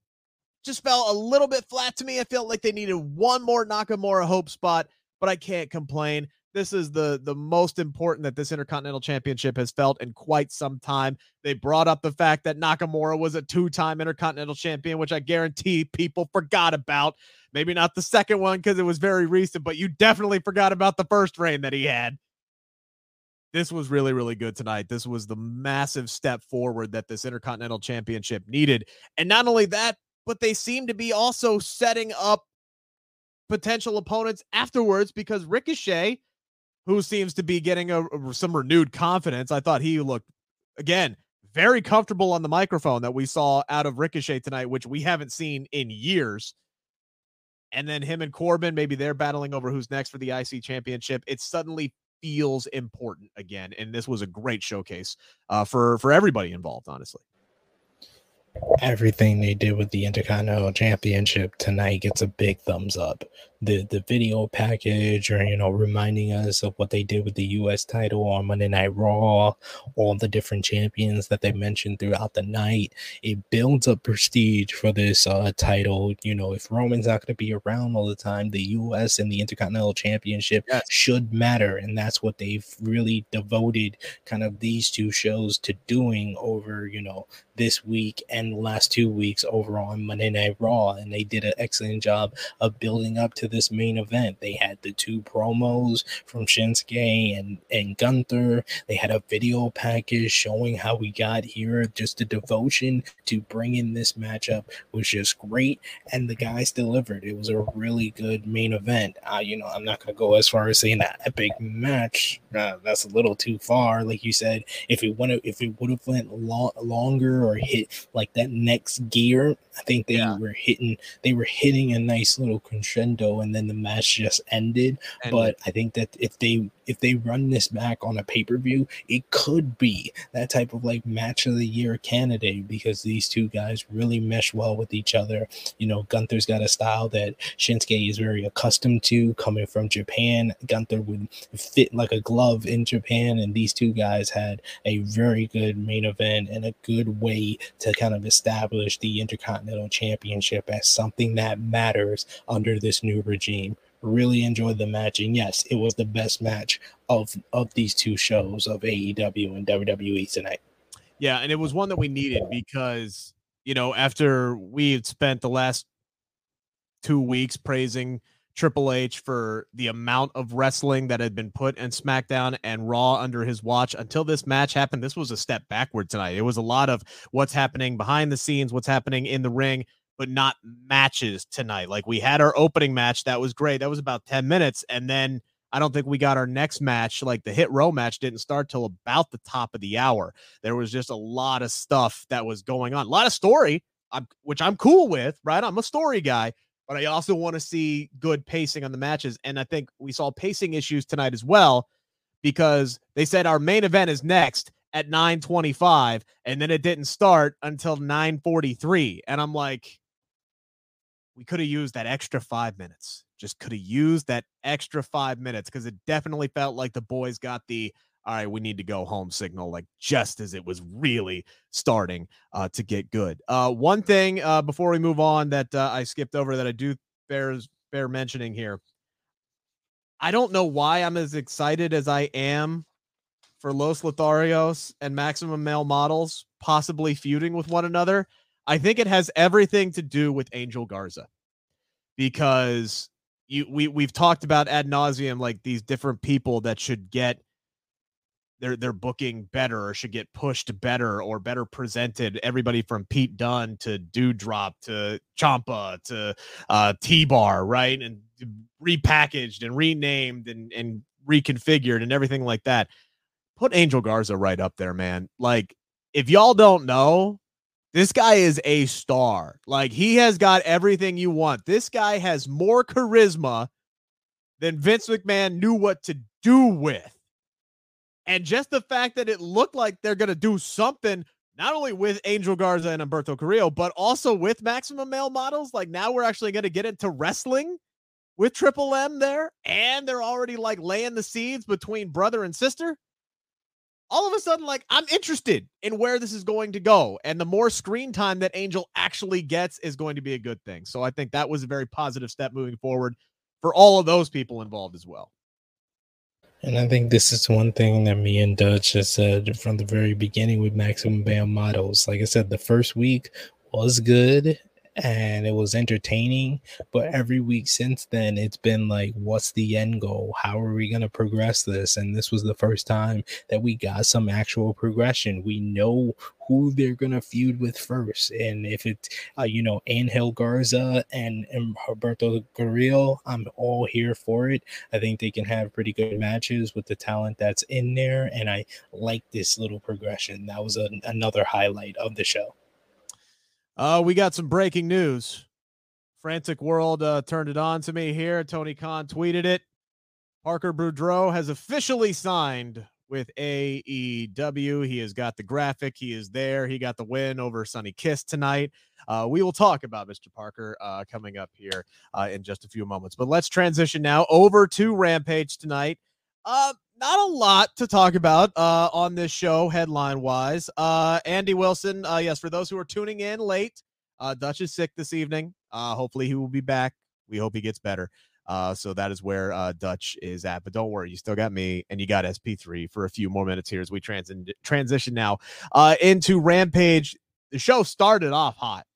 just felt a little bit flat to me. I felt like they needed one more Nakamura hope spot, but I can't complain. This is the the most important that this Intercontinental Championship has felt in quite some time. They brought up the fact that Nakamura was a two-time Intercontinental Champion, which I guarantee people forgot about. Maybe not the second one because it was very recent, but you definitely forgot about the first reign that he had. This was really, really good tonight. This was the massive step forward that this Intercontinental Championship needed. And not only that, but they seem to be also setting up potential opponents afterwards because Ricochet, who seems to be getting a, some renewed confidence, I thought he looked again very comfortable on the microphone that we saw out of Ricochet tonight, which we haven't seen in years. And then him and Corbin, maybe they're battling over who's next for the IC championship. It suddenly feels important again, and this was a great showcase uh, for for everybody involved, honestly everything they did with the Intercontinental Championship tonight gets a big thumbs up. The the video package or you know reminding us of what they did with the US title on Monday Night Raw, all the different champions that they mentioned throughout the night. It builds up prestige for this uh, title. You know, if Roman's not going to be around all the time, the US and the Intercontinental Championship yes. should matter, and that's what they've really devoted kind of these two shows to doing over you know this week and the last two weeks over on Monday Night Raw, and they did an excellent job of building up to this main event. They had the two promos from Shinsuke and and Gunther. They had a video package showing how we got here. Just the devotion to bringing this matchup was just great, and the guys delivered. It was a really good main event. Uh, you know, I'm not gonna go as far as saying that epic match. Uh, that's a little too far, like you said. If it would if it would have went lo- longer or hit like that next gear, I think they yeah. were hitting they were hitting a nice little crescendo and then the match just ended. But I think that if they if they run this back on a pay-per-view, it could be that type of like match of the year candidate because these two guys really mesh well with each other. You know, Gunther's got a style that Shinsuke is very accustomed to coming from Japan. Gunther would fit like a glove in Japan, and these two guys had a very good main event and a good way to kind of establish the Intercontinental Championship as something that matters under this new regime really enjoyed the match and yes it was the best match of of these two shows of aew and wwe tonight yeah and it was one that we needed because you know after we had spent the last two weeks praising Triple H for the amount of wrestling that had been put in SmackDown and Raw under his watch until this match happened. This was a step backward tonight. It was a lot of what's happening behind the scenes, what's happening in the ring but not matches tonight. Like we had our opening match, that was great. That was about 10 minutes. And then I don't think we got our next match. Like the hit row match didn't start till about the top of the hour. There was just a lot of stuff that was going on, a lot of story, which I'm cool with, right? I'm a story guy, but I also want to see good pacing on the matches. And I think we saw pacing issues tonight as well because they said our main event is next at 925 and then it didn't start until 943 and i'm like we could have used that extra five minutes. Just could have used that extra five minutes because it definitely felt like the boys got the all right, we need to go home signal, like just as it was really starting uh, to get good. Uh, one thing uh, before we move on that uh, I skipped over that I do bears bear mentioning here. I don't know why I'm as excited as I am for Los Lotharios and Maximum Male Models possibly feuding with one another. I think it has everything to do with Angel Garza because you we we've talked about ad nauseum like these different people that should get their their booking better or should get pushed better or better presented. Everybody from Pete Dunne to Doudrop to Ciampa to uh, T Bar, right? And repackaged and renamed and and reconfigured and everything like that. Put Angel Garza right up there, man. Like if y'all don't know, this guy is a star. Like he has got everything you want. This guy has more charisma than Vince McMahon knew what to do with. And just the fact that it looked like they're going to do something not only with Angel Garza and Humberto Carrillo, but also with Maximum Male Models. Like now we're actually going to get into wrestling with Triple M there. And they're already like laying the seeds between brother and sister all of a sudden, like I'm interested in where this is going to go. And the more screen time that Angel actually gets is going to be a good thing. So I think that was a very positive step moving forward for all of those people involved as well. And I think this is one thing that me and Dutch has said from the very beginning with Maximum Bam models. Like I said, the first week was good and it was entertaining. But every week since then, it's been like, what's the end goal? How are we going to progress this? And this was the first time that we got some actual progression. We know who they're going to feud with first. And if it's, uh, you know, Angel Garza and, and Humberto Carrillo, I'm all here for it. I think they can have pretty good matches with the talent that's in there. And I like this little progression. That was a, another highlight of the show. Uh, we got some breaking news. Frantic World uh, turned it on to me here. Tony Khan tweeted it. Parker Boudreaux has officially signed with AEW. He has got the graphic. He is there. He got the win over Sonny Kiss tonight. Uh, we will talk about Mr. Parker uh, coming up here uh, in just a few moments. But let's transition now over to Rampage tonight. Uh, not a lot to talk about uh, on this show, headline wise. Uh, Andy Wilson, uh, yes, for those who are tuning in late, uh, Dutch is sick this evening. Uh, hopefully, he will be back. We hope he gets better. Uh, so that is where uh, Dutch is at. But don't worry, you still got me, and you got SP3 for a few more minutes here as we trans- transition now uh, into Rampage. The show started off hot,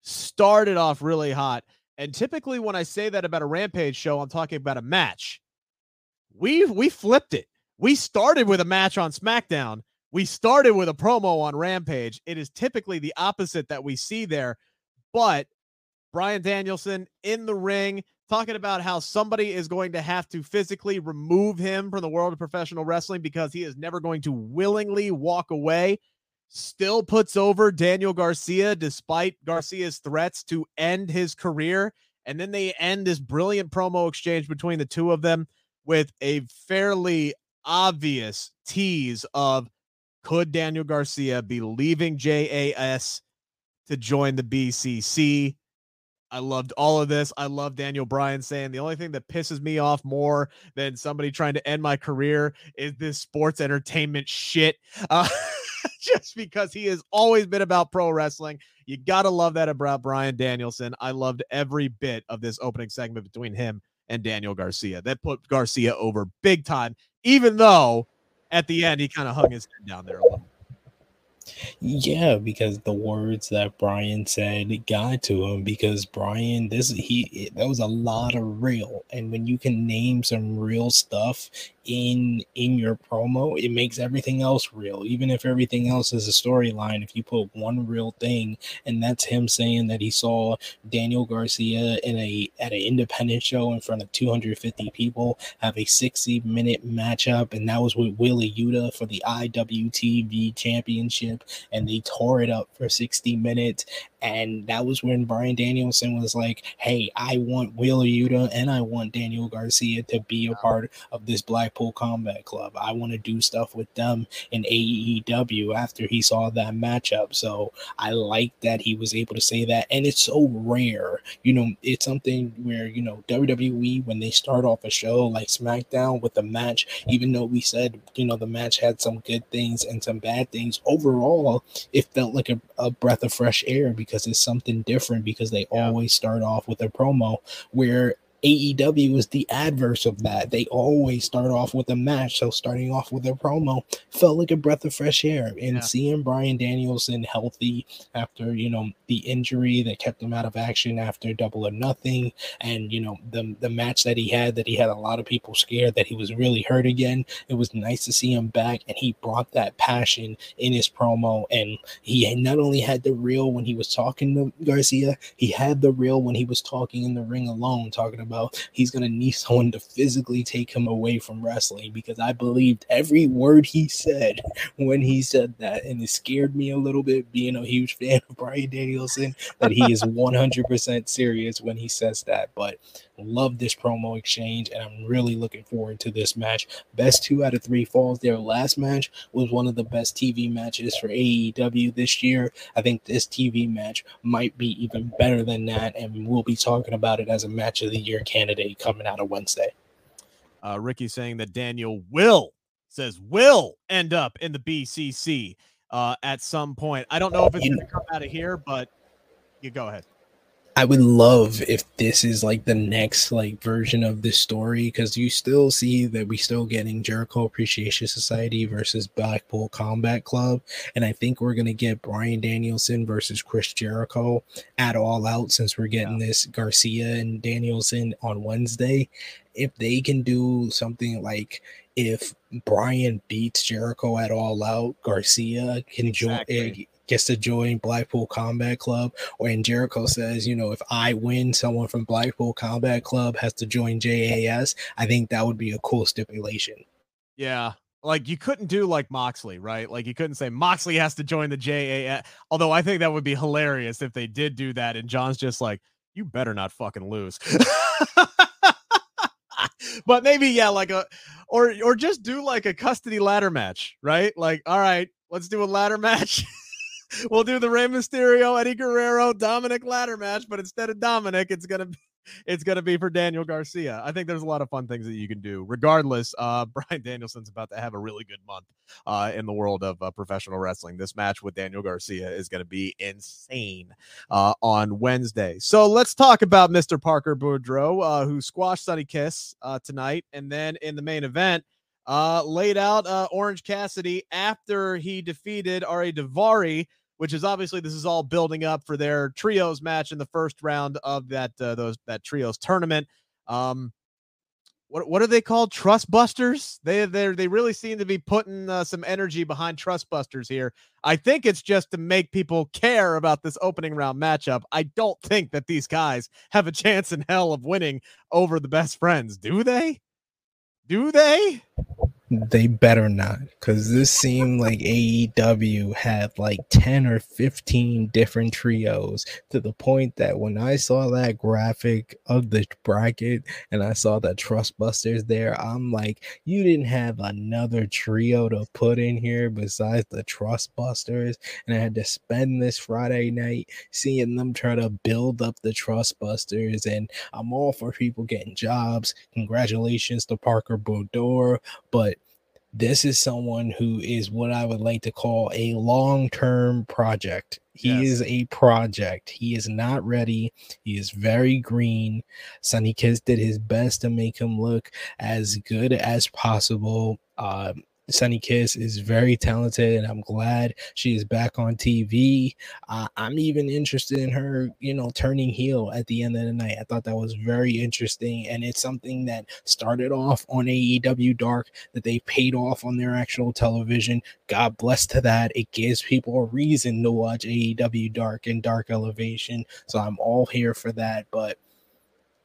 started off really hot. And typically, when I say that about a Rampage show, I'm talking about a match. We we flipped it. We started with a match on SmackDown. We started with a promo on Rampage. It is typically the opposite that we see there. But Bryan Danielson in the ring talking about how somebody is going to have to physically remove him from the world of professional wrestling because he is never going to willingly walk away. Still puts over Daniel Garcia despite Garcia's threats to end his career. And then they end this brilliant promo exchange between the two of them with a fairly obvious tease of could Daniel Garcia be leaving JAS to join the BCC? I loved all of this. I love Daniel Bryan saying the only thing that pisses me off more than somebody trying to end my career is this sports entertainment shit. Uh, [laughs] just because he has always been about pro wrestling. You got to love that about Bryan Danielson. I loved every bit of this opening segment between him and Daniel Garcia. That put Garcia over big time, even though at the end he kind of hung his head down there a little. Yeah, because the words that Bryan said got to him because Bryan, this he that was a lot of real. And when you can name some real stuff in in your promo it makes everything else real. Even if everything else is a storyline if you put one real thing and that's him saying that he saw daniel garcia in a at an independent show in front of 250 people have a 60 minute matchup and that was with Wheeler Yuta for the iwtv championship and they tore it up for 60 minutes and that was when Brian Danielson was like, Hey, I want Wheeler Yuta and I want Daniel Garcia to be a part of this Blackpool Combat Club. I want to do stuff with them in AEW after he saw that matchup. So I like that he was able to say that. And it's so rare. You know, it's something where, you know, WWE, when they start off a show like SmackDown with a match, even though we said, you know, the match had some good things and some bad things, overall, it felt like a, a breath of fresh air because because it's something different because they yeah. always start off with a promo where AEW is the adverse of that. They always start off with a match. So starting off with a promo felt like a breath of fresh air. And yeah. seeing Bryan Danielson healthy after, you know, the injury that kept him out of action after double or nothing. And, you know, the the match that he had that he had a lot of people scared that he was really hurt again. It was nice to see him back and he brought that passion in his promo. And he not only had the real when he was talking to Garcia, he had the real when he was talking in the ring alone, talking about about he's going to need someone to physically take him away from wrestling because I believed every word he said when he said that. And it scared me a little bit, being a huge fan of Bryan Danielson, that he is [laughs] 100% serious when he says that. But love this promo exchange, and I'm really looking forward to this match. Best two out of three falls. Their last match was one of the best TV matches for AEW this year. I think this TV match might be even better than that, and we'll be talking about it as a match of the year candidate coming out of Wednesday. Uh, Ricky saying that Daniel will says will end up in the BCC uh, at some point. I don't know if it's going to come out of here, but you go ahead. I would love if this is like the next like version of this story because you still see that we still getting Jericho Appreciation Society versus Blackpool Combat Club, and I think we're gonna get Bryan Danielson versus Chris Jericho at All Out since we're getting yeah. this Garcia and Danielson on Wednesday. If they can do something like if Brian beats Jericho at All Out, Garcia can exactly. join gets to join Blackpool Combat Club, or and Jericho says, you know, if I win, someone from Blackpool Combat Club has to join JAS. I think that would be a cool stipulation. Yeah. Like you couldn't do like Moxley, right? Like you couldn't say Moxley has to join the JAS. Although I think that would be hilarious if they did do that and John's just like, you better not fucking lose. [laughs] but maybe yeah, like a or or just do like a custody ladder match, right? Like, all right, let's do a ladder match. [laughs] [laughs] we'll do the Rey Mysterio, Eddie Guerrero, Dominic ladder match, but instead of Dominic, it's gonna be it's to be for Daniel Garcia. I think there's a lot of fun things that you can do. Regardless, uh, [laughs] Bryan Danielson's about to have a really good month uh, in the world of uh, professional wrestling. This match with Daniel Garcia is to be insane uh, on Wednesday. So let's talk about Mr. Parker Boudreaux, uh, who squashed Sonny Kiss uh, tonight, and then in the main event. uh, laid out Orange Cassidy after he defeated Ari Daivari which is obviously this is all building up for their trios match in the first round of that uh, those that trios tournament. Um, what what are they called? Trust busters. They they they really seem to be putting uh, some energy behind trust busters here. I think it's just to make people care about this opening round matchup. I don't think that these guys have a chance in hell of winning over the best friends. Do they? Do they? They better not, because this seemed like AEW had like 10 or 15 different trios to the point that when I saw that graphic of the bracket and I saw the Trustbusters there, I'm like, you didn't have another trio to put in here besides the Trustbusters. And I had to spend this Friday night seeing them try to build up the Trustbusters. And I'm all for people getting jobs. Congratulations to Parker Boudreaux, but this is someone who is what I would like to call a long term project. He yes. is a project. He is not ready. He is very green. Sonny Kiss did his best to make him look as good as possible. Um, Sonny Kiss is very talented, and I'm glad she is back on TV. Uh, I'm even interested in her, you know, turning heel at the end of the night. I thought that was very interesting, and it's something that started off on AEW Dark that they paid off on their actual television. God bless to that. It gives people a reason to watch AEW Dark and Dark Elevation. So I'm all here for that, but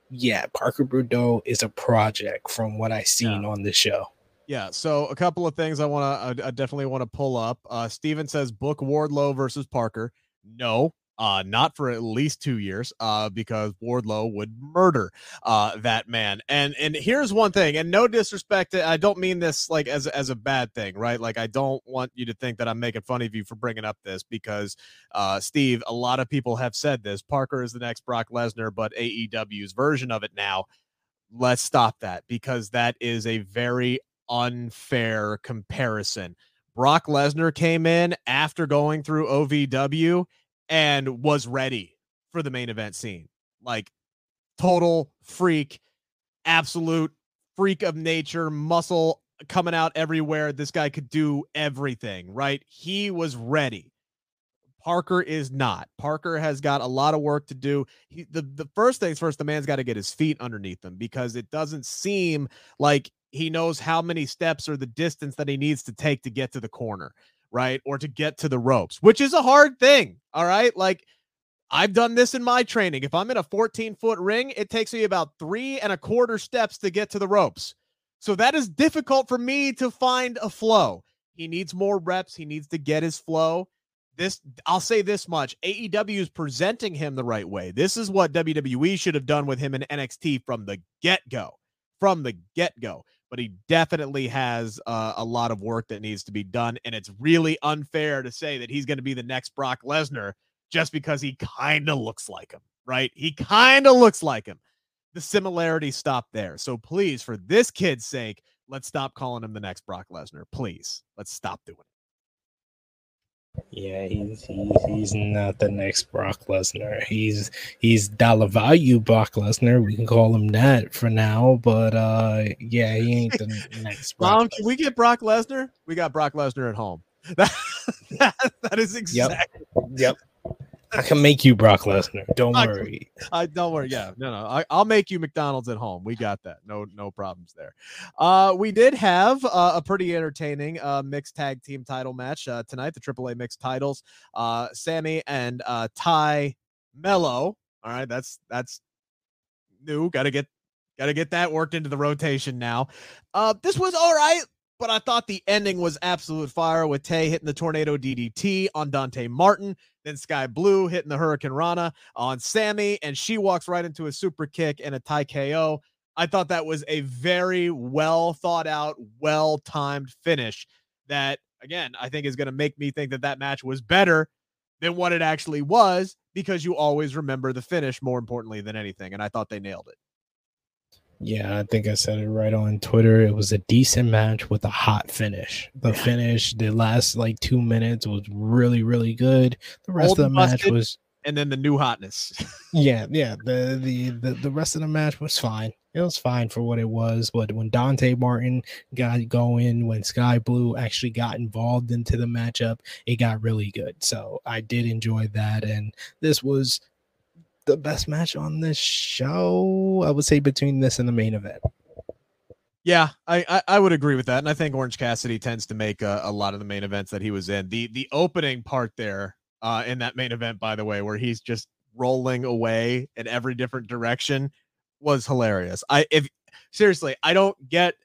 yeah, Parker Boudreaux is a project from what I've seen yeah. on the show. Yeah, so a couple of things I want to, I, I definitely want to pull up. Uh, Steven says book Wardlow versus Parker. No, uh, not for at least two years, uh, because Wardlow would murder uh, that man. And and here's one thing, and no disrespect, I don't mean this like as as a bad thing, right? Like I don't want you to think that I'm making fun of you for bringing up this because, uh, Steve, a lot of people have said this. Parker is the next Brock Lesnar, but AEW's version of it now. Let's stop that because that is a very unfair comparison. Brock Lesnar came in after going through OVW and was ready for the main event scene. Like total freak, absolute freak of nature, muscle coming out everywhere. This guy could do everything, right? He was ready. Parker is not. Parker has got a lot of work to do. He, the the first things first, the man's got to get his feet underneath him because it doesn't seem like he knows how many steps or the distance that he needs to take to get to the corner, right? Or to get to the ropes, which is a hard thing. All right. Like I've done this in my training. If I'm in a 14 foot ring, it takes me about three and a quarter steps to get to the ropes. So that is difficult for me to find a flow. He needs more reps. He needs to get his flow. This, I'll say this much AEW is presenting him the right way. This is what WWE should have done with him in NXT from the get go. From the get go but he definitely has uh, a lot of work that needs to be done. And it's really unfair to say that he's going to be the next Brock Lesnar just because he kind of looks like him, right? He kind of looks like him. The similarities stop there. So please, for this kid's sake, let's stop calling him the next Brock Lesnar. Please, let's stop doing it. Yeah, he's he's he's not the next Brock Lesnar. He's he's dollar value Brock Lesnar. We can call him that for now. But uh yeah, he ain't the [laughs] next Brock Mom, can we get Brock Lesnar? We got Brock Lesnar at home. [laughs] That, that is exactly yep. yep. I can make you Brock Lesnar. Don't I, worry. I don't worry. Yeah, no, no. I, will make you McDonald's at home. We got that. No, no problems there. Uh, we did have uh, a pretty entertaining uh, mixed tag team title match uh, tonight. The AAA mixed titles. Uh, Sammy and uh, Tay Melo. All right, that's that's new. Got to get got to get that worked into the rotation now. Uh, this was all right but I thought the ending was absolute fire with Tay hitting the tornado DDT on Dante Martin, then Skye Blue hitting the Hurricane Rana on Sammy, and she walks right into a super kick and a Tay KO. I thought that was a very well thought out, well timed finish that, again, I think is going to make me think that that match was better than what it actually was because you always remember the finish more importantly than anything. And I thought they nailed it. Yeah, I think I said it right on Twitter. It was a decent match with a hot finish. The yeah. finish, the last like two minutes was really, really good. The rest Old of the match was and then the new hotness. [laughs] yeah, yeah. The, the the the rest of the match was fine. It was fine for what it was. But when Dante Martin got going, when Skye Blue actually got involved into the matchup, it got really good. So I did enjoy that. And this was the best match on this show. I would say between this and the main event. Yeah, I, I, I would agree with that, and I think Orange Cassidy tends to make a, a, lot of the main events that he was in. The the opening part there uh, in that main event, by the way, where he's just rolling away in every different direction, was hilarious. I if seriously, I don't get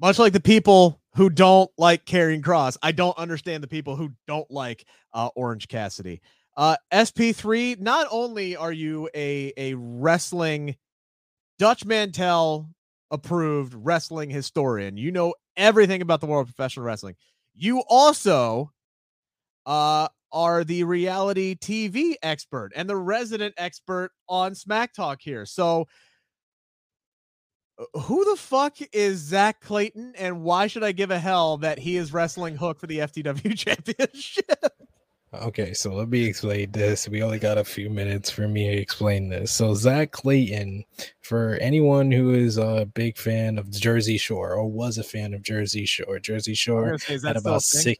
much like the people who don't like Karrion Kross I don't understand the people who don't like uh, Orange Cassidy. Uh, SP3, not only are you a, a wrestling Dutch Mantell approved wrestling historian, you know everything about the world of professional wrestling. You also uh, are the reality TV expert and the resident expert on Smack Talk here. So, uh, who the fuck is Zack Clayton, and why should I give a hell that he is wrestling Hook for the FTW [laughs] Championship? Okay, so let me explain this. We only got a few minutes for me to explain this. So Zack Clayton, for anyone who is a big fan of Jersey Shore or was a fan of Jersey Shore, Jersey Shore had about six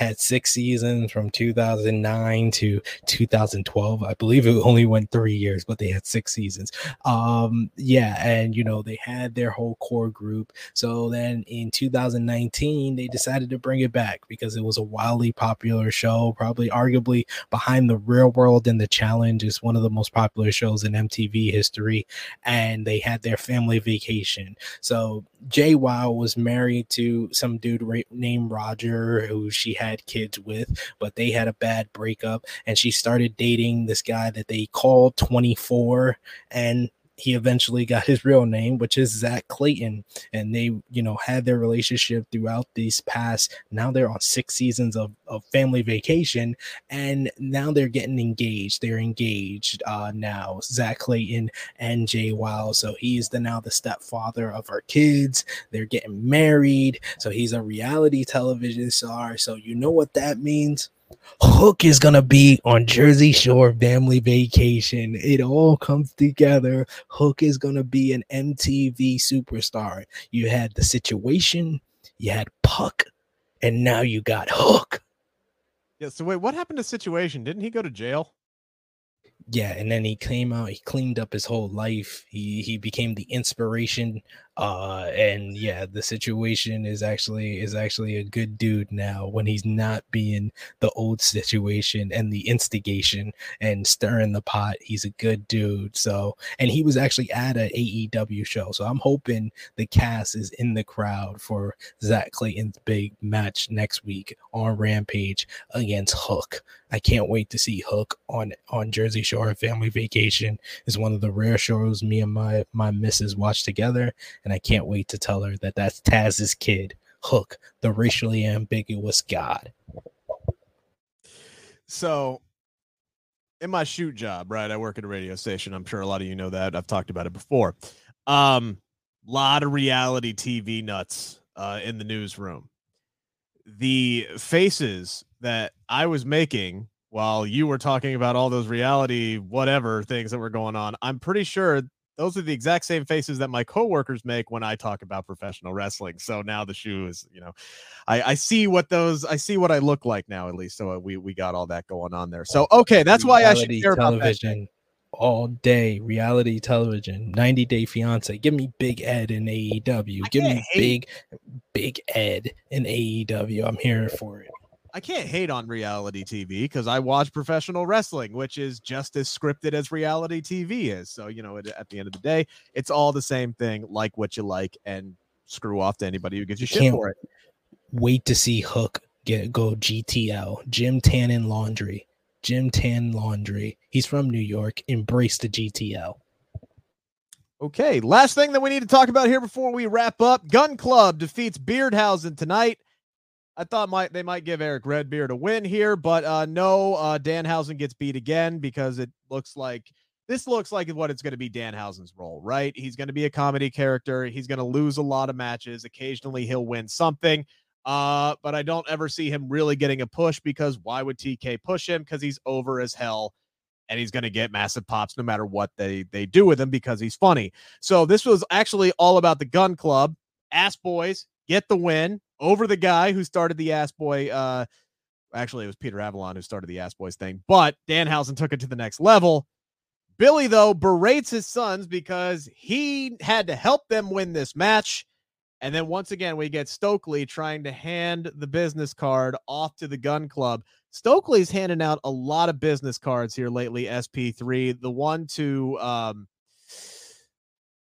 had six seasons from 2009 to 2012. I believe it only went three years, but they had six seasons. Um, yeah, and you know, they had their whole core group. So then in 2019, they decided to bring it back because it was a wildly popular show, probably arguably behind the real world and the challenge is one of the most popular shows in MTV history. And they had their family vacation. So JWoww was married to some dude named Roger who she had had kids with, but they had a bad breakup and she started dating this guy that they called 24 and he eventually got his real name, which is Zack Clayton. And they, you know, had their relationship throughout these past. Now they're on six seasons of, of family vacation, and now they're getting engaged. They're engaged uh, now, Zach Clayton and JWoww. So he's the now the stepfather of our kids. They're getting married. So he's a reality television star. So you know what that means? Hook is gonna be on Jersey Shore family vacation. It all comes together. Hook is gonna be an MTV superstar. You had the situation, you had Puck, and now you got Hook. Yeah. So wait, what happened to situation? Didn't he go to jail? Yeah, and then he came out, he cleaned up his whole life. He he became the inspiration uh and yeah the situation is actually is actually a good dude now when he's not being the old situation and the instigation and stirring the pot. He's a good dude so and he was actually at a aew show so i'm hoping the cast is in the crowd for zack clayton's big match next week on rampage against hook. I can't wait to see hook on on jersey shore family vacation. Is one of the rare shows me and my my missus watch together and I can't wait to tell her that that's Taz's kid, Hook, the racially ambiguous god. So, in my shoot job, right, I work at a radio station. I'm sure a lot of you know that. I've talked about it before. Um, lot of reality TV nuts uh, in the newsroom. The faces that I was making while you were talking about all those reality whatever things that were going on, I'm pretty sure those are the exact same faces that my coworkers make when I talk about professional wrestling. So now the shoe is, you know, I, I see what those, I see what I look like now at least. So uh, we we got all that going on there. So okay, that's why I should care television. all day reality television 90 day fiance give me big ed in aew give me big big ed in aew i'm here for it I can't hate on reality TV because I watch professional wrestling, which is just as scripted as reality TV is. So, you know, it, at the end of the day, it's all the same thing. Like what you like and screw off to anybody who gives you shit for it. Wait to see Hook get go GTL, Gym Tannen Laundry. Jim Tan Laundry. He's from New York. Embrace the GTL. Okay, last thing that we need to talk about here before we wrap up Gun Club defeats Beardhausen tonight. I thought might they might give Eric Redbeard a win here, but uh, no, uh, Danhausen gets beat again because it looks like this looks like what it's going to be Danhausen's role, right? He's going to be a comedy character. He's going to lose a lot of matches. Occasionally, he'll win something. Uh, but I don't ever see him really getting a push because why would TK push him? Because he's over as hell and he's going to get massive pops no matter what they they do with him because he's funny. So this was actually all about the Gun Club. Ass Boys get the win over the guy who started the Ass Boy. Uh, actually, it was Peter Avalon who started the Ass Boys thing, but Danhausen took it to the next level. Billy though berates his sons because he had to help them win this match. And then once again, we get Stokely trying to hand the business card off to the gun club. Stokely's handing out a lot of business cards here lately, SP3. The one to um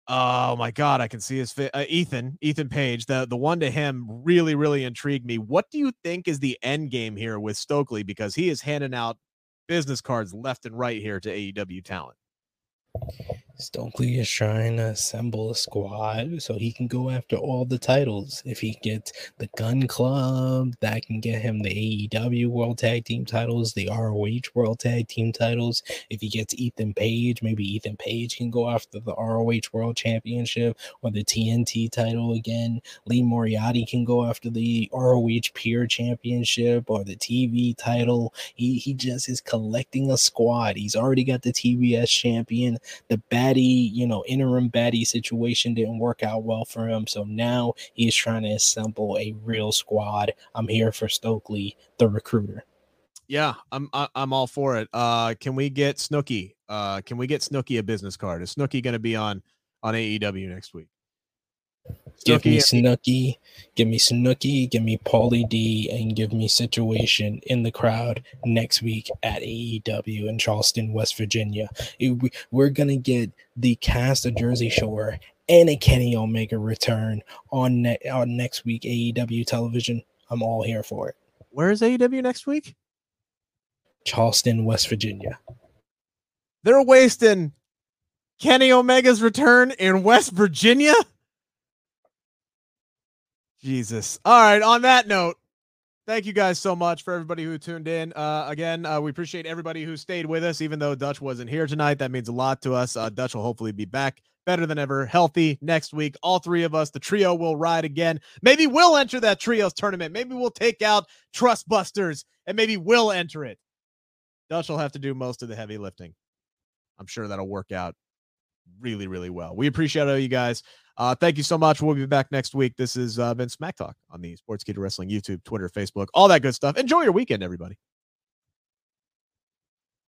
Oh my god, I can see his fit. Uh, Ethan, Ethan Page. The the one to him really really intrigued me. What do you think is the end game here with Stokely because he is handing out business cards left and right here to AEW talent? Stokely is trying to assemble a squad so he can go after all the titles. If he gets the Gun Club, that can get him the AEW World Tag Team titles, the ROH World Tag Team titles. If he gets Ethan Page, maybe Ethan Page can go after the ROH World Championship or the TNT title again. Lee Moriarty can go after the ROH Pure Championship or the TV title. He, he just is collecting a squad. He's already got the TBS champion, the bad baddie, you know, interim baddie situation didn't work out well for him. So now he's trying to assemble a real squad. I'm here for Stokely, the recruiter. Yeah, I'm I'm all for it. Uh, can we get Snooki? Uh, can we get Snooki a business card? Is Snooki going to be on on AEW next week? Give me Snooki, give me Snooki, give me Pauly D, and give me Situation in the crowd next week at AEW in Charleston, West Virginia. we're gonna get the cast of Jersey Shore and a Kenny Omega return on ne- on next week AEW television. I'm all here for it. Where is AEW next week? Charleston, West Virginia. They're wasting Kenny Omega's return in West Virginia. Jesus. All right. On that note, thank you guys so much for everybody who tuned in. Uh, again, uh, we appreciate everybody who stayed with us, even though Dutch wasn't here tonight. That means a lot to us. Uh, Dutch will hopefully be back better than ever, healthy next week. All three of us, the trio will ride again. Maybe we'll enter that trios tournament. Maybe we'll take out Trust Busters and maybe we'll enter it. Dutch will have to do most of the heavy lifting. I'm sure that'll work out really, really well. We appreciate all you guys. Uh, thank you so much. We'll be back next week. This has uh, Smack Talk on the Sports Sportskeeda Wrestling YouTube, Twitter, Facebook, all that good stuff. Enjoy your weekend, everybody.